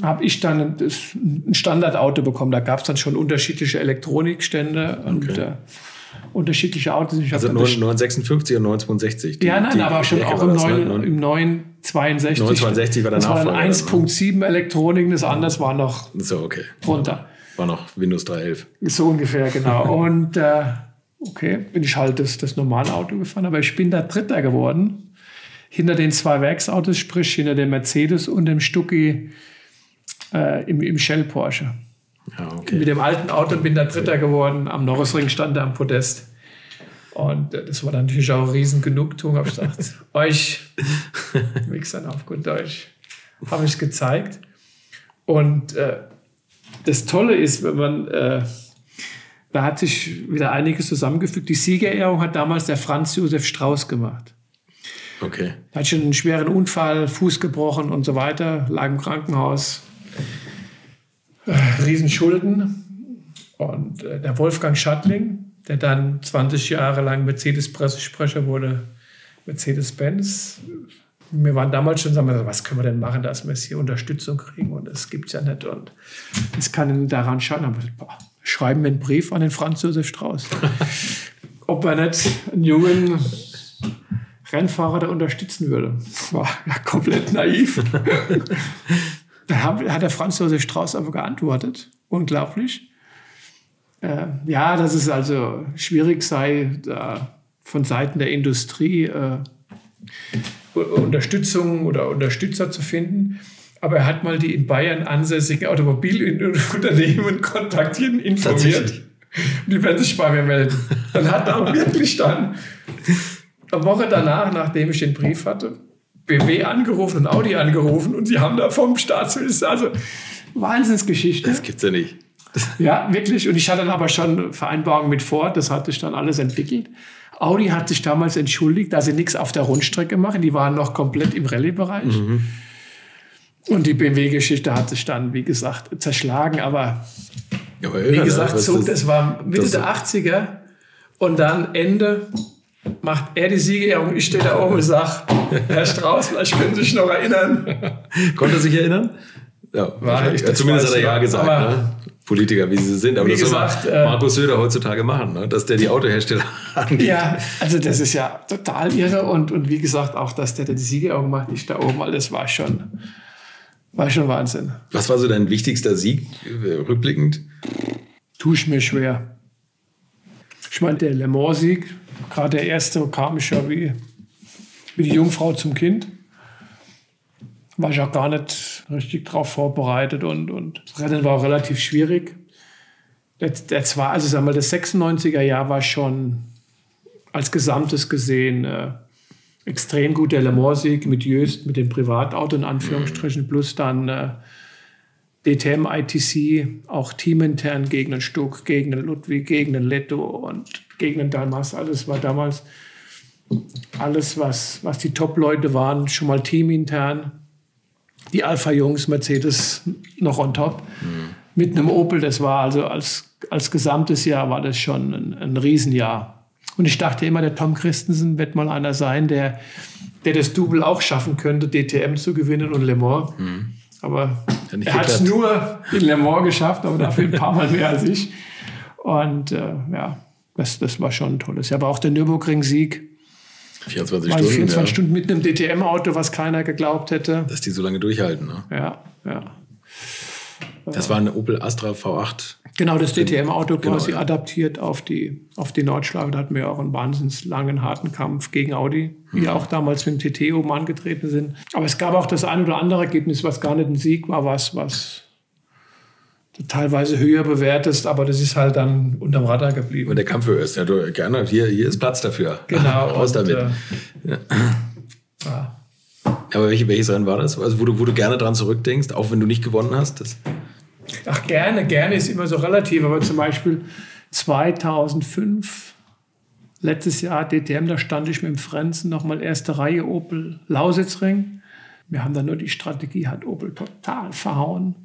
Speaker 1: habe ich dann ein Standardauto bekommen. Da gab es dann schon unterschiedliche Elektronikstände. Okay. Und äh, unterschiedliche Autos.
Speaker 3: Ich also 956 und 962.
Speaker 1: Die, ja, nein, die, aber schon auch im, 9, ne? im 962.
Speaker 3: 962 war der
Speaker 1: das Nachfolger. Das war dann 1.7 Elektronik, das andere war noch
Speaker 3: so, okay.
Speaker 1: runter.
Speaker 3: War noch Windows 3.11.
Speaker 1: So ungefähr, genau. Und äh, okay, bin ich halt das, das normale Auto gefahren, aber ich bin da Dritter geworden. Hinter den zwei Werksautos, sprich hinter dem Mercedes und dem Stucki äh, im, im Shell Porsche. Ja, okay. Mit dem alten Auto bin da Dritter geworden. Am Norrisring stand er am Podest. Und äh, das war dann natürlich auch riesen Genugtuung. Habe ich gesagt, euch, Wichsern auf gut Deutsch, habe ich gezeigt. Und äh, das Tolle ist, wenn man, äh, da hat sich wieder einiges zusammengefügt. Die Siegerehrung hat damals der Franz Josef Strauß gemacht.
Speaker 3: Okay.
Speaker 1: Hat schon einen schweren Unfall, Fuß gebrochen und so weiter, lag im Krankenhaus. Äh, Riesenschulden. Und äh, der Wolfgang Schattling, der dann 20 Jahre lang Mercedes-Pressesprecher wurde, Mercedes-Benz, wir waren damals schon, sagen wir, was können wir denn machen, dass wir hier Unterstützung kriegen und das gibt es ja nicht und das kann daran schaden. boah, schreiben wir einen Brief an den Franz Josef Strauß, ob er nicht einen jungen Rennfahrer da unterstützen würde. War ja komplett naiv. Dann hat der Franz Josef Strauß aber geantwortet. Unglaublich. Äh, ja, dass es also schwierig sei, da von Seiten der Industrie äh, Unterstützung oder Unterstützer zu finden. Aber er hat mal die in Bayern ansässigen Automobilunternehmen kontaktiert und informiert. Die werden sich bei mir melden. Dann hat er auch wirklich dann eine Woche danach, nachdem ich den Brief hatte, BMW angerufen und Audi angerufen und sie haben da vom Staatsminister, also Wahnsinnsgeschichte.
Speaker 3: Das gibt's ja nicht.
Speaker 1: Ja, wirklich. Und ich hatte dann aber schon Vereinbarungen mit Ford, das hatte ich dann alles entwickelt. Audi hat sich damals entschuldigt, da sie nichts auf der Rundstrecke machen. Die waren noch komplett im Rallye-Bereich. Mhm. Und die BMW-Geschichte hat sich dann, wie gesagt, zerschlagen. Aber, ja, wie gesagt, so, das war Mitte das der 80er. Und dann Ende macht er die Siegerehrung. Ich stehe da oben und sage, Herr Strauß, vielleicht können Sie sich noch erinnern.
Speaker 3: Konnte er sich erinnern? Ja, war ich, zumindest hat er ja gesagt. Ne? Politiker, wie sie sind. Aber das gesagt, soll äh, Markus Söder heutzutage machen, ne? dass der die Autohersteller
Speaker 1: angeht. Ja, also das ist ja total irre. Und, und wie gesagt, auch, dass der die Siegerehrung macht, nicht da oben, weil das war schon, war schon Wahnsinn.
Speaker 3: Was war so dein wichtigster Sieg, äh, rückblickend?
Speaker 1: Tue ich mir schwer. Ich meine, der Le Mans-Sieg, gerade der erste, kam ich ja wie, wie die Jungfrau zum Kind war ich auch gar nicht richtig darauf vorbereitet und, und das Rennen war auch relativ schwierig. Das, das war, also sagen wir, das 96er Jahr war schon als Gesamtes gesehen äh, extrem gut. Der Le Mans-Sieg mit Jöst, mit dem Privatauto in Anführungsstrichen, plus dann äh, DTM, ITC, auch teamintern gegen den Stuck, gegen den Ludwig, gegen den Letto und gegen den Dalmas. Alles war damals, alles, was, was die Top-Leute waren, schon mal teamintern die Alpha-Jungs, Mercedes noch on top. Mhm. Mit einem Opel, das war also als, als gesamtes Jahr war das schon ein, ein Riesenjahr. Und ich dachte immer, der Tom Christensen wird mal einer sein, der, der das Double auch schaffen könnte, DTM zu gewinnen und Le Mans. Mhm. Aber ja, er hat es nur in Le Mans geschafft, aber dafür ein paar Mal mehr als ich. Und äh, ja, das, das war schon ein tolles Jahr. Aber auch der Nürburgring-Sieg
Speaker 3: 24 Stunden.
Speaker 1: 24 ja. Stunden mit einem DTM-Auto, was keiner geglaubt hätte.
Speaker 3: Dass die so lange durchhalten, ne?
Speaker 1: Ja, ja.
Speaker 3: Das war ein Opel Astra V8.
Speaker 1: Genau, das DTM-Auto genau, quasi adaptiert auf die, auf die Nordschleife. Da hatten wir auch einen wahnsinnig langen, harten Kampf gegen Audi, die mhm. auch damals mit dem TT oben angetreten sind. Aber es gab auch das ein oder andere Ergebnis, was gar nicht ein Sieg war, was, was teilweise höher bewertest, aber das ist halt dann unterm Radar geblieben.
Speaker 3: Und der Kampf höher ist, ja, du, gerne, hier, hier ist Platz dafür.
Speaker 1: Genau.
Speaker 3: Raus damit. Äh, ja. Ja. Aber welche, welches Rennen war das? Also, wo du, wo du gerne dran zurückdenkst, auch wenn du nicht gewonnen hast? Das
Speaker 1: Ach, gerne, gerne ist immer so relativ, aber zum Beispiel 2005, letztes Jahr DTM, da stand ich mit dem Frenzen nochmal erste Reihe Opel Lausitzring. Wir haben da nur die Strategie, hat Opel total verhauen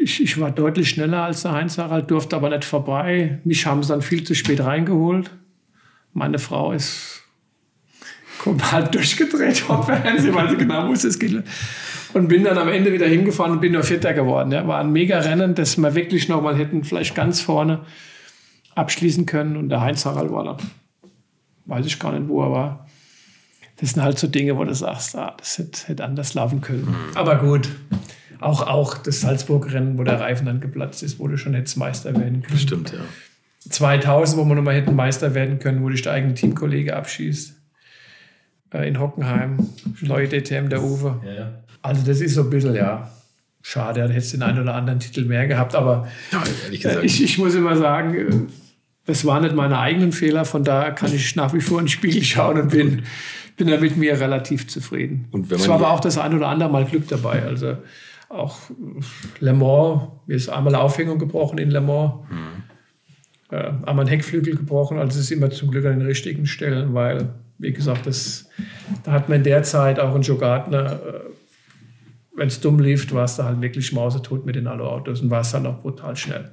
Speaker 1: ich, ich, war deutlich schneller als der Heinz Harald, durfte aber nicht vorbei. Mich haben sie dann viel zu spät reingeholt. Meine Frau ist halt durchgedreht vom Fernsehen, weil sie genau wusste, es geht. Und bin dann am Ende wieder hingefahren und bin nur Vierter geworden. Ja. War ein mega Rennen, das wir wirklich noch mal hätten vielleicht ganz vorne abschließen können. Und der Heinz Harald war da. Weiß ich gar nicht, wo er war. Das sind halt so Dinge, wo du sagst, ah, das hätte, hätte anders laufen können. Mhm. Aber gut, Auch, auch das Salzburg-Rennen, wo der Reifen dann geplatzt ist, wo du schon hättest Meister werden können.
Speaker 3: Stimmt, ja.
Speaker 1: 2000, wo man nochmal hätten Meister werden können, wo dich der eigene Teamkollege abschießt. Äh, in Hockenheim, neue DTM der Uwe. Ja, ja. Also das ist so ein bisschen, ja, schade, da hättest du den einen oder anderen Titel mehr gehabt, aber ja, ich, ich muss immer sagen, das waren nicht meine eigenen Fehler, von daher kann ich nach wie vor in den Spiegel schauen und bin, bin da mit mir relativ zufrieden. Und es war aber auch das ein oder andere Mal Glück dabei. Also auch Le Mans, mir ist einmal Aufhängung gebrochen in Le Mans. Mhm äh, einmal ein Heckflügel gebrochen. Also es ist immer zum Glück an den richtigen Stellen, weil, wie gesagt, das, da hat man in der Zeit auch einen Joe Gardner, äh, wenn es dumm lief, war es da halt wirklich mausetot mit den Alu-Autos und war es dann auch brutal schnell.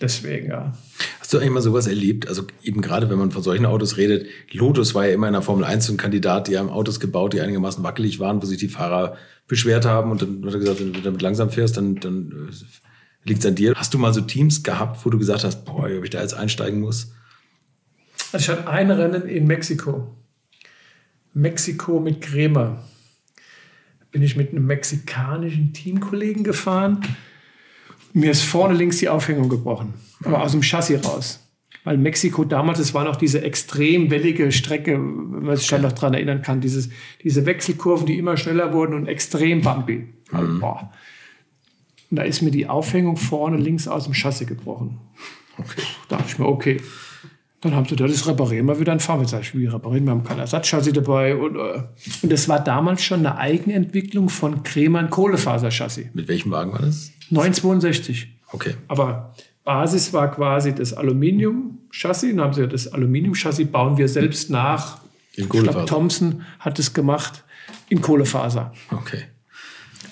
Speaker 1: Deswegen, ja.
Speaker 3: Hast du eigentlich mal sowas erlebt? Also eben gerade, wenn man von solchen Autos redet, Lotus war ja immer in der Formel 1 ein Kandidat, die haben Autos gebaut, die einigermaßen wackelig waren, wo sich die Fahrer beschwert haben und dann hat er gesagt, wenn du damit langsam fährst, dann, dann äh, liegt es an dir. Hast du mal so Teams gehabt, wo du gesagt hast, boah, ob ich da jetzt einsteigen muss?
Speaker 1: Also ich hatte ein Rennen in Mexiko. Mexiko mit Crema. Bin ich mit einem mexikanischen Teamkollegen gefahren. Mir ist vorne links die Aufhängung gebrochen, aber aus dem Chassis raus. Weil Mexiko damals, es war noch diese extrem wellige Strecke, wenn man sich schon noch daran erinnern kann, dieses, diese Wechselkurven, die immer schneller wurden und extrem bumpy. Also, boah. Und da ist mir die Aufhängung vorne links aus dem Chassis gebrochen. Okay. Da dachte ich mir, okay. Dann haben sie da das reparieren wir wieder, dann fahren ich, wie reparieren wir? haben kein Ersatzchassis dabei. Und, äh, und das war damals schon eine Eigenentwicklung von Kremer Kohlefaserchassis.
Speaker 3: Mit welchem Wagen war das?
Speaker 1: 962.
Speaker 3: Okay.
Speaker 1: Aber Basis war quasi das Aluminium-Chassis. Dann haben sie das Aluminium-Chassis bauen wir selbst nach.
Speaker 3: In Kohlefaser.
Speaker 1: Ich glaub, Thompson hat es gemacht in Kohlefaser.
Speaker 3: Okay.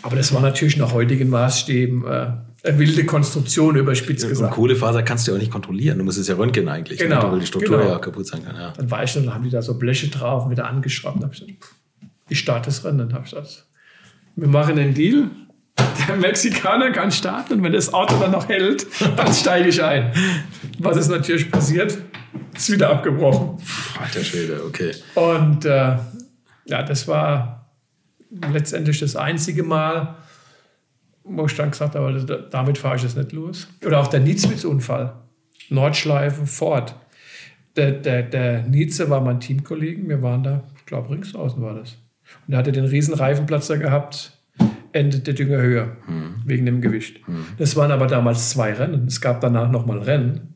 Speaker 1: Aber das war natürlich nach heutigen Maßstäben äh, eine wilde Konstruktion überspitzt gesagt.
Speaker 3: Und Kohlefaser kannst du ja auch nicht kontrollieren. Du musst es ja röntgen eigentlich,
Speaker 1: genau,
Speaker 3: ne? weil die Struktur
Speaker 1: genau.
Speaker 3: ja kaputt sein kann. Ja.
Speaker 1: Dann war ich dann, haben die da so Bleche drauf und wieder angeschraubt. Dann habe ich gesagt, ich starte das Rennen. Dann habe ich gesagt, wir machen einen Deal. Der Mexikaner kann starten und wenn das Auto dann noch hält, dann steige ich ein. Was ist natürlich passiert? Ist wieder abgebrochen.
Speaker 3: Alter Schwede, okay.
Speaker 1: Und äh, ja, das war letztendlich das einzige Mal, wo ich dann gesagt habe, damit fahre ich jetzt nicht los. Oder auch der Nietzwitz-Unfall. Nordschleife, Ford. Der, der, der Nietzsche war mein Teamkollegen. Wir waren da, ich glaube, ringsaußen war das. Und er hatte den riesen Reifenplatzer gehabt, endet der Dünger höher, hm. wegen dem Gewicht. Hm. Das waren aber damals zwei Rennen. Es gab danach nochmal Rennen.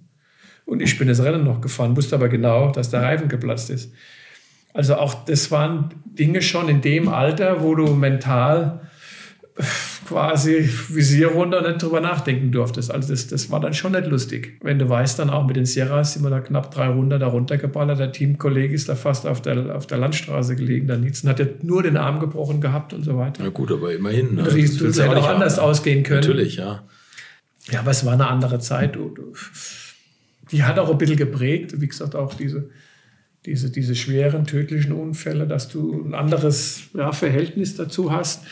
Speaker 1: Und ich bin das Rennen noch gefahren, wusste aber genau, dass der Reifen geplatzt ist. Also auch das waren Dinge schon in dem Alter, wo du mental quasi Visier runter nicht drüber nachdenken durftest. Also das, das war dann schon nicht lustig. Wenn du weißt, dann auch mit den Sierras sind wir da knapp 300 da runtergeballert. Der Teamkollege ist da fast auf der, auf der Landstraße gelegen. Der Nietzen hat ja nur den Arm gebrochen gehabt und so weiter.
Speaker 3: Na gut, aber immerhin.
Speaker 1: Ne? Das, hätte auch anders ausgehen können.
Speaker 3: Natürlich, ja.
Speaker 1: Ja, aber es war eine andere Zeit. Die hat auch ein bisschen geprägt. Wie gesagt, auch diese diese, diese schweren tödlichen Unfälle, dass du ein anderes ja, Verhältnis dazu hast.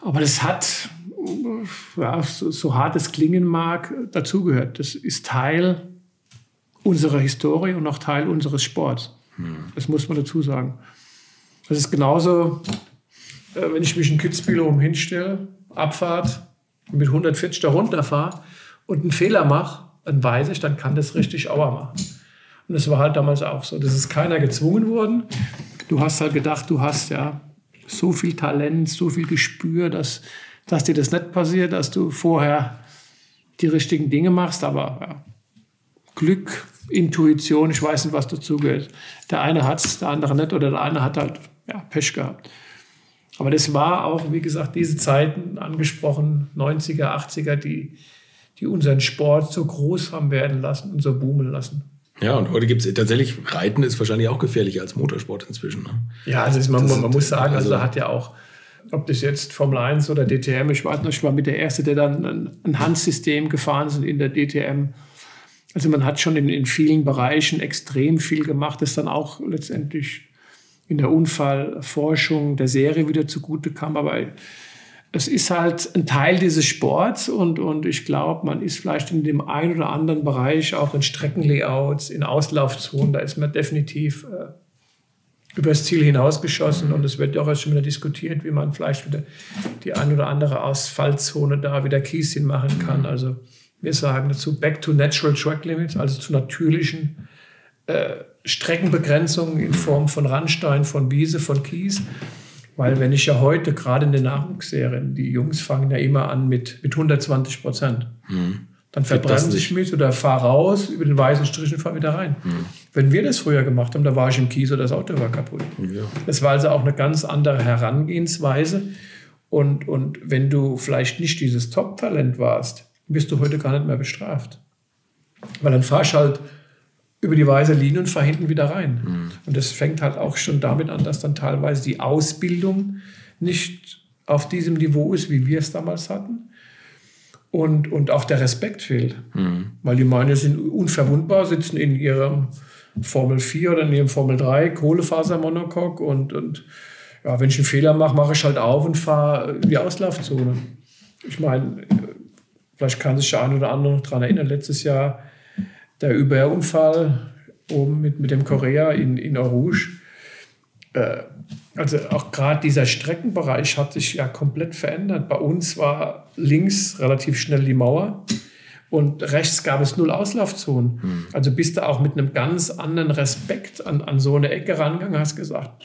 Speaker 1: Aber das hat, ja, so, so hart es klingen mag, dazugehört. Das ist Teil unserer Historie und auch Teil unseres Sports. Hm. Das muss man dazu sagen. Das ist genauso, äh, wenn ich mich in Kitzbühel hinstelle, Abfahrt, mit 140 da runterfahre und einen Fehler mache, dann weiß ich, dann kann das richtig Auer machen. Und das war halt damals auch so. Das ist keiner gezwungen worden. Du hast halt gedacht, du hast ja so viel Talent, so viel Gespür, dass, dass dir das nicht passiert, dass du vorher die richtigen Dinge machst. Aber ja, Glück, Intuition, ich weiß nicht, was dazugehört. Der eine hat es, der andere nicht oder der eine hat halt ja, Pech gehabt. Aber das war auch, wie gesagt, diese Zeiten angesprochen, 90er, 80er, die, die unseren Sport so groß haben werden lassen und so boomen lassen.
Speaker 3: Ja, und heute gibt es tatsächlich, Reiten ist wahrscheinlich auch gefährlicher als Motorsport inzwischen. Ne?
Speaker 1: Ja, also ist, man, man, man, muss sagen, also, also hat ja auch, ob das jetzt Formel 1 oder DTM, ich weiß noch, ich war mit der Erste, der dann ein, ein Handsystem gefahren ist in der DTM. Also man hat schon in, in vielen Bereichen extrem viel gemacht, das dann auch letztendlich in der Unfallforschung der Serie wieder zugute kam. Aber es ist halt ein Teil dieses Sports und, und ich glaube, man ist vielleicht in dem einen oder anderen Bereich, auch in Streckenlayouts, in Auslaufzonen, da ist man definitiv äh, übers Ziel hinausgeschossen und es wird ja auch erst schon wieder diskutiert, wie man vielleicht wieder die ein oder andere Asphaltzone da wieder Kies hinmachen kann. Also wir sagen dazu Back to Natural Track Limits, also zu natürlichen äh, Streckenbegrenzungen in Form von Randstein, von Wiese, von Kies. Weil wenn ich ja heute, gerade in den Nachwuchsserien, die Jungs fangen ja immer an mit, mit 120 Prozent. Mhm. Dann verbrennen sich mit oder fahr raus über den weißen Strich und fahr wieder rein. Mhm. Wenn wir das früher gemacht haben, da war ich im Kies oder das Auto war kaputt. Ja. Das war also auch eine ganz andere Herangehensweise. Und, und wenn du vielleicht nicht dieses Top-Talent warst, bist du heute gar nicht mehr bestraft. Weil dann fahrst halt über die weiße Linie und fahr hinten wieder rein. Mhm. Und das fängt halt auch schon damit an, dass dann teilweise die Ausbildung nicht auf diesem Niveau ist, wie wir es damals hatten. Und, und auch der Respekt fehlt. Mhm. Weil die meinen, sind unverwundbar, sitzen in ihrem Formel 4 oder in ihrem Formel 3 Kohlefasermonocoque und, und ja, wenn ich einen Fehler mache, mache ich halt auf und fahre in die Auslaufzone. Ich meine, vielleicht kann sich der eine oder andere noch daran erinnern, letztes Jahr der Überunfall oben mit, mit dem Korea in, in Orange. Äh, also auch gerade dieser Streckenbereich hat sich ja komplett verändert. Bei uns war links relativ schnell die Mauer und rechts gab es null Auslaufzonen. Hm. Also bist du auch mit einem ganz anderen Respekt an, an so eine Ecke rangegangen, hast gesagt,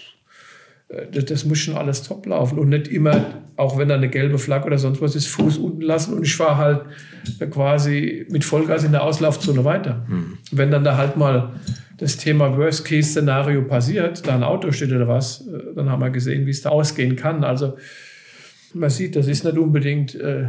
Speaker 1: das, das, muss schon alles top laufen und nicht immer, auch wenn da eine gelbe Flagge oder sonst was ist, Fuß unten lassen und ich fahre halt quasi mit Vollgas in der Auslaufzone weiter. Mhm. Wenn dann da halt mal das Thema Worst-Case-Szenario passiert, da ein Auto steht oder was, äh, dann haben wir gesehen, wie es da ausgehen kann. Also man sieht, das ist nicht unbedingt äh,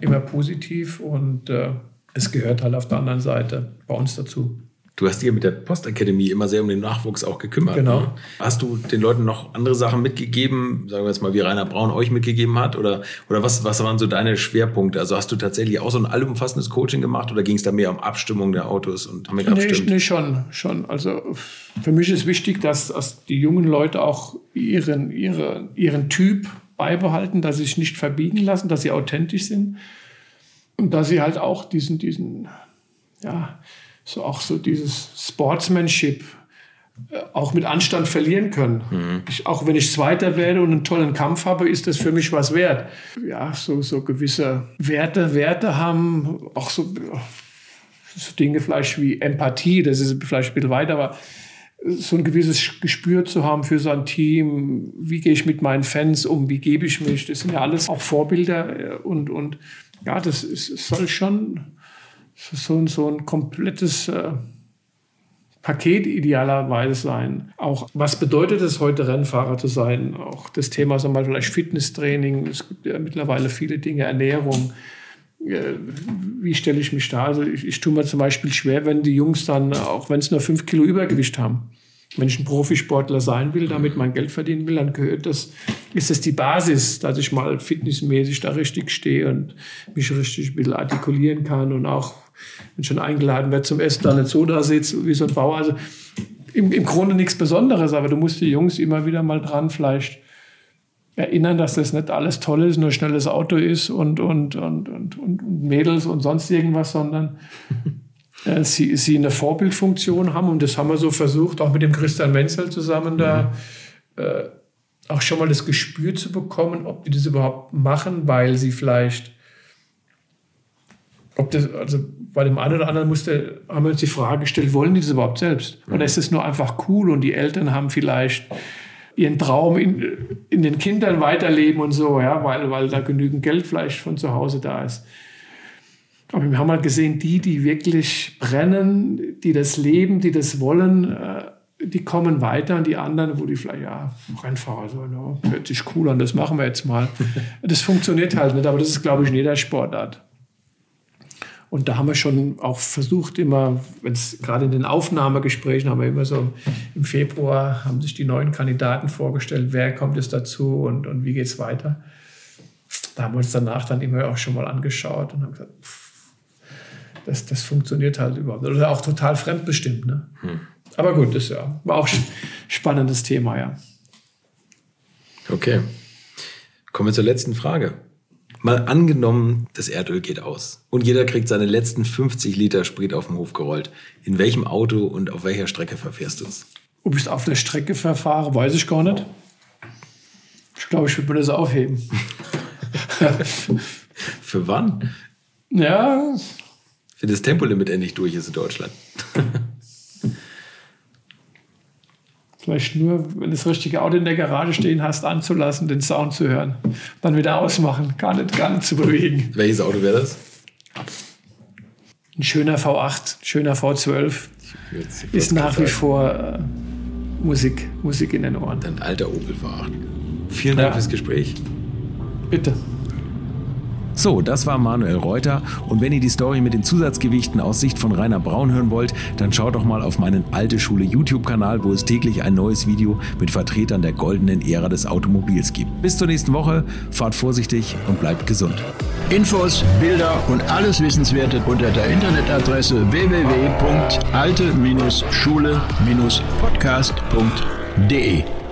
Speaker 1: immer positiv und äh, es gehört halt auf der anderen Seite bei uns dazu.
Speaker 3: Du hast dir mit der Postakademie immer sehr um den Nachwuchs auch gekümmert.
Speaker 1: Genau.
Speaker 3: Ne? Hast du den Leuten noch andere Sachen mitgegeben, sagen wir jetzt mal, wie Rainer Braun euch mitgegeben hat? Oder, oder was, was waren so deine Schwerpunkte? Also hast du tatsächlich auch so ein allumfassendes Coaching gemacht oder ging es da mehr um Abstimmung der Autos und
Speaker 1: haben nee, nee, schon, schon. Also für mich ist wichtig, dass, dass die jungen Leute auch ihren, ihre, ihren Typ beibehalten, dass sie sich nicht verbiegen lassen, dass sie authentisch sind und dass sie halt auch diesen, diesen, ja, so auch so dieses Sportsmanship äh, auch mit Anstand verlieren können. Mhm. Ich, auch wenn ich Zweiter werde und einen tollen Kampf habe, ist das für mich was wert. Ja, so, so gewisse Werte, Werte haben, auch so, so Dinge vielleicht wie Empathie, das ist vielleicht ein bisschen weiter, aber so ein gewisses Gespür zu haben für sein Team, wie gehe ich mit meinen Fans um, wie gebe ich mich, das sind ja alles auch Vorbilder äh, und, und ja, das ist, soll schon so, so ein komplettes äh, Paket idealerweise sein. Auch was bedeutet es heute Rennfahrer zu sein? Auch das Thema, wir mal, vielleicht Fitnesstraining. Es gibt ja mittlerweile viele Dinge, Ernährung. Äh, wie stelle ich mich da? Also ich, ich tue mir zum Beispiel schwer, wenn die Jungs dann, auch wenn es nur fünf Kilo Übergewicht haben, wenn ich ein Profisportler sein will, damit mein Geld verdienen will, dann gehört das, ist das die Basis, dass ich mal fitnessmäßig da richtig stehe und mich richtig ein bisschen artikulieren kann und auch wenn schon eingeladen wird zum Essen, so da sitzt wie so ein Bauer. Also im, im Grunde nichts Besonderes, aber du musst die Jungs immer wieder mal dran vielleicht erinnern, dass das nicht alles toll ist, nur schnelles Auto ist und, und, und, und, und Mädels und sonst irgendwas, sondern äh, sie, sie eine Vorbildfunktion haben. Und das haben wir so versucht, auch mit dem Christian Menzel zusammen da äh, auch schon mal das Gespür zu bekommen, ob die das überhaupt machen, weil sie vielleicht, ob das, also bei dem einen oder anderen musste, haben wir uns die Frage gestellt, wollen die das überhaupt selbst? Oder mhm. ist es nur einfach cool und die Eltern haben vielleicht ihren Traum in, in den Kindern weiterleben und so, ja, weil, weil da genügend Geld vielleicht von zu Hause da ist. Aber wir haben halt gesehen, die, die wirklich brennen, die das leben, die das wollen, äh, die kommen weiter und die anderen, wo die vielleicht, ja, Rennfahrer so, ja, hört sich cool an, das machen wir jetzt mal. Das funktioniert halt nicht, aber das ist, glaube ich, in jeder Sportart. Und da haben wir schon auch versucht, immer, wenn es gerade in den Aufnahmegesprächen haben wir immer so im Februar haben sich die neuen Kandidaten vorgestellt, wer kommt jetzt dazu und, und wie geht es weiter. Da haben wir uns danach dann immer auch schon mal angeschaut und haben gesagt, pff, das, das funktioniert halt überhaupt. Oder auch total fremdbestimmt. Ne? Hm. Aber gut, das ja, war auch ein spannendes Thema, ja.
Speaker 3: Okay. Kommen wir zur letzten Frage. Mal angenommen, das Erdöl geht aus und jeder kriegt seine letzten 50 Liter Sprit auf den Hof gerollt. In welchem Auto und auf welcher Strecke verfährst du es?
Speaker 1: Ob ich es auf der Strecke verfahre, weiß ich gar nicht. Ich glaube, ich würde mir das aufheben.
Speaker 3: Für wann?
Speaker 1: Ja.
Speaker 3: Wenn das Tempolimit endlich durch ist in Deutschland.
Speaker 1: Vielleicht nur, wenn das richtige Auto in der Garage stehen hast, anzulassen, den Sound zu hören. Dann wieder ausmachen, gar nicht, gar nicht zu bewegen.
Speaker 3: Welches Auto wäre das?
Speaker 1: Ein schöner V8, schöner V12. Ist nach wie vor äh, Musik, Musik in den Ohren.
Speaker 3: Ein alter Opel V8. Vielen Dank ja. fürs Gespräch.
Speaker 1: Bitte.
Speaker 3: So, das war Manuel Reuter. Und wenn ihr die Story mit den Zusatzgewichten aus Sicht von Rainer Braun hören wollt, dann schaut doch mal auf meinen Alte Schule YouTube-Kanal, wo es täglich ein neues Video mit Vertretern der goldenen Ära des Automobils gibt. Bis zur nächsten Woche, fahrt vorsichtig und bleibt gesund.
Speaker 2: Infos, Bilder und alles Wissenswerte unter der Internetadresse www.alte-schule-podcast.de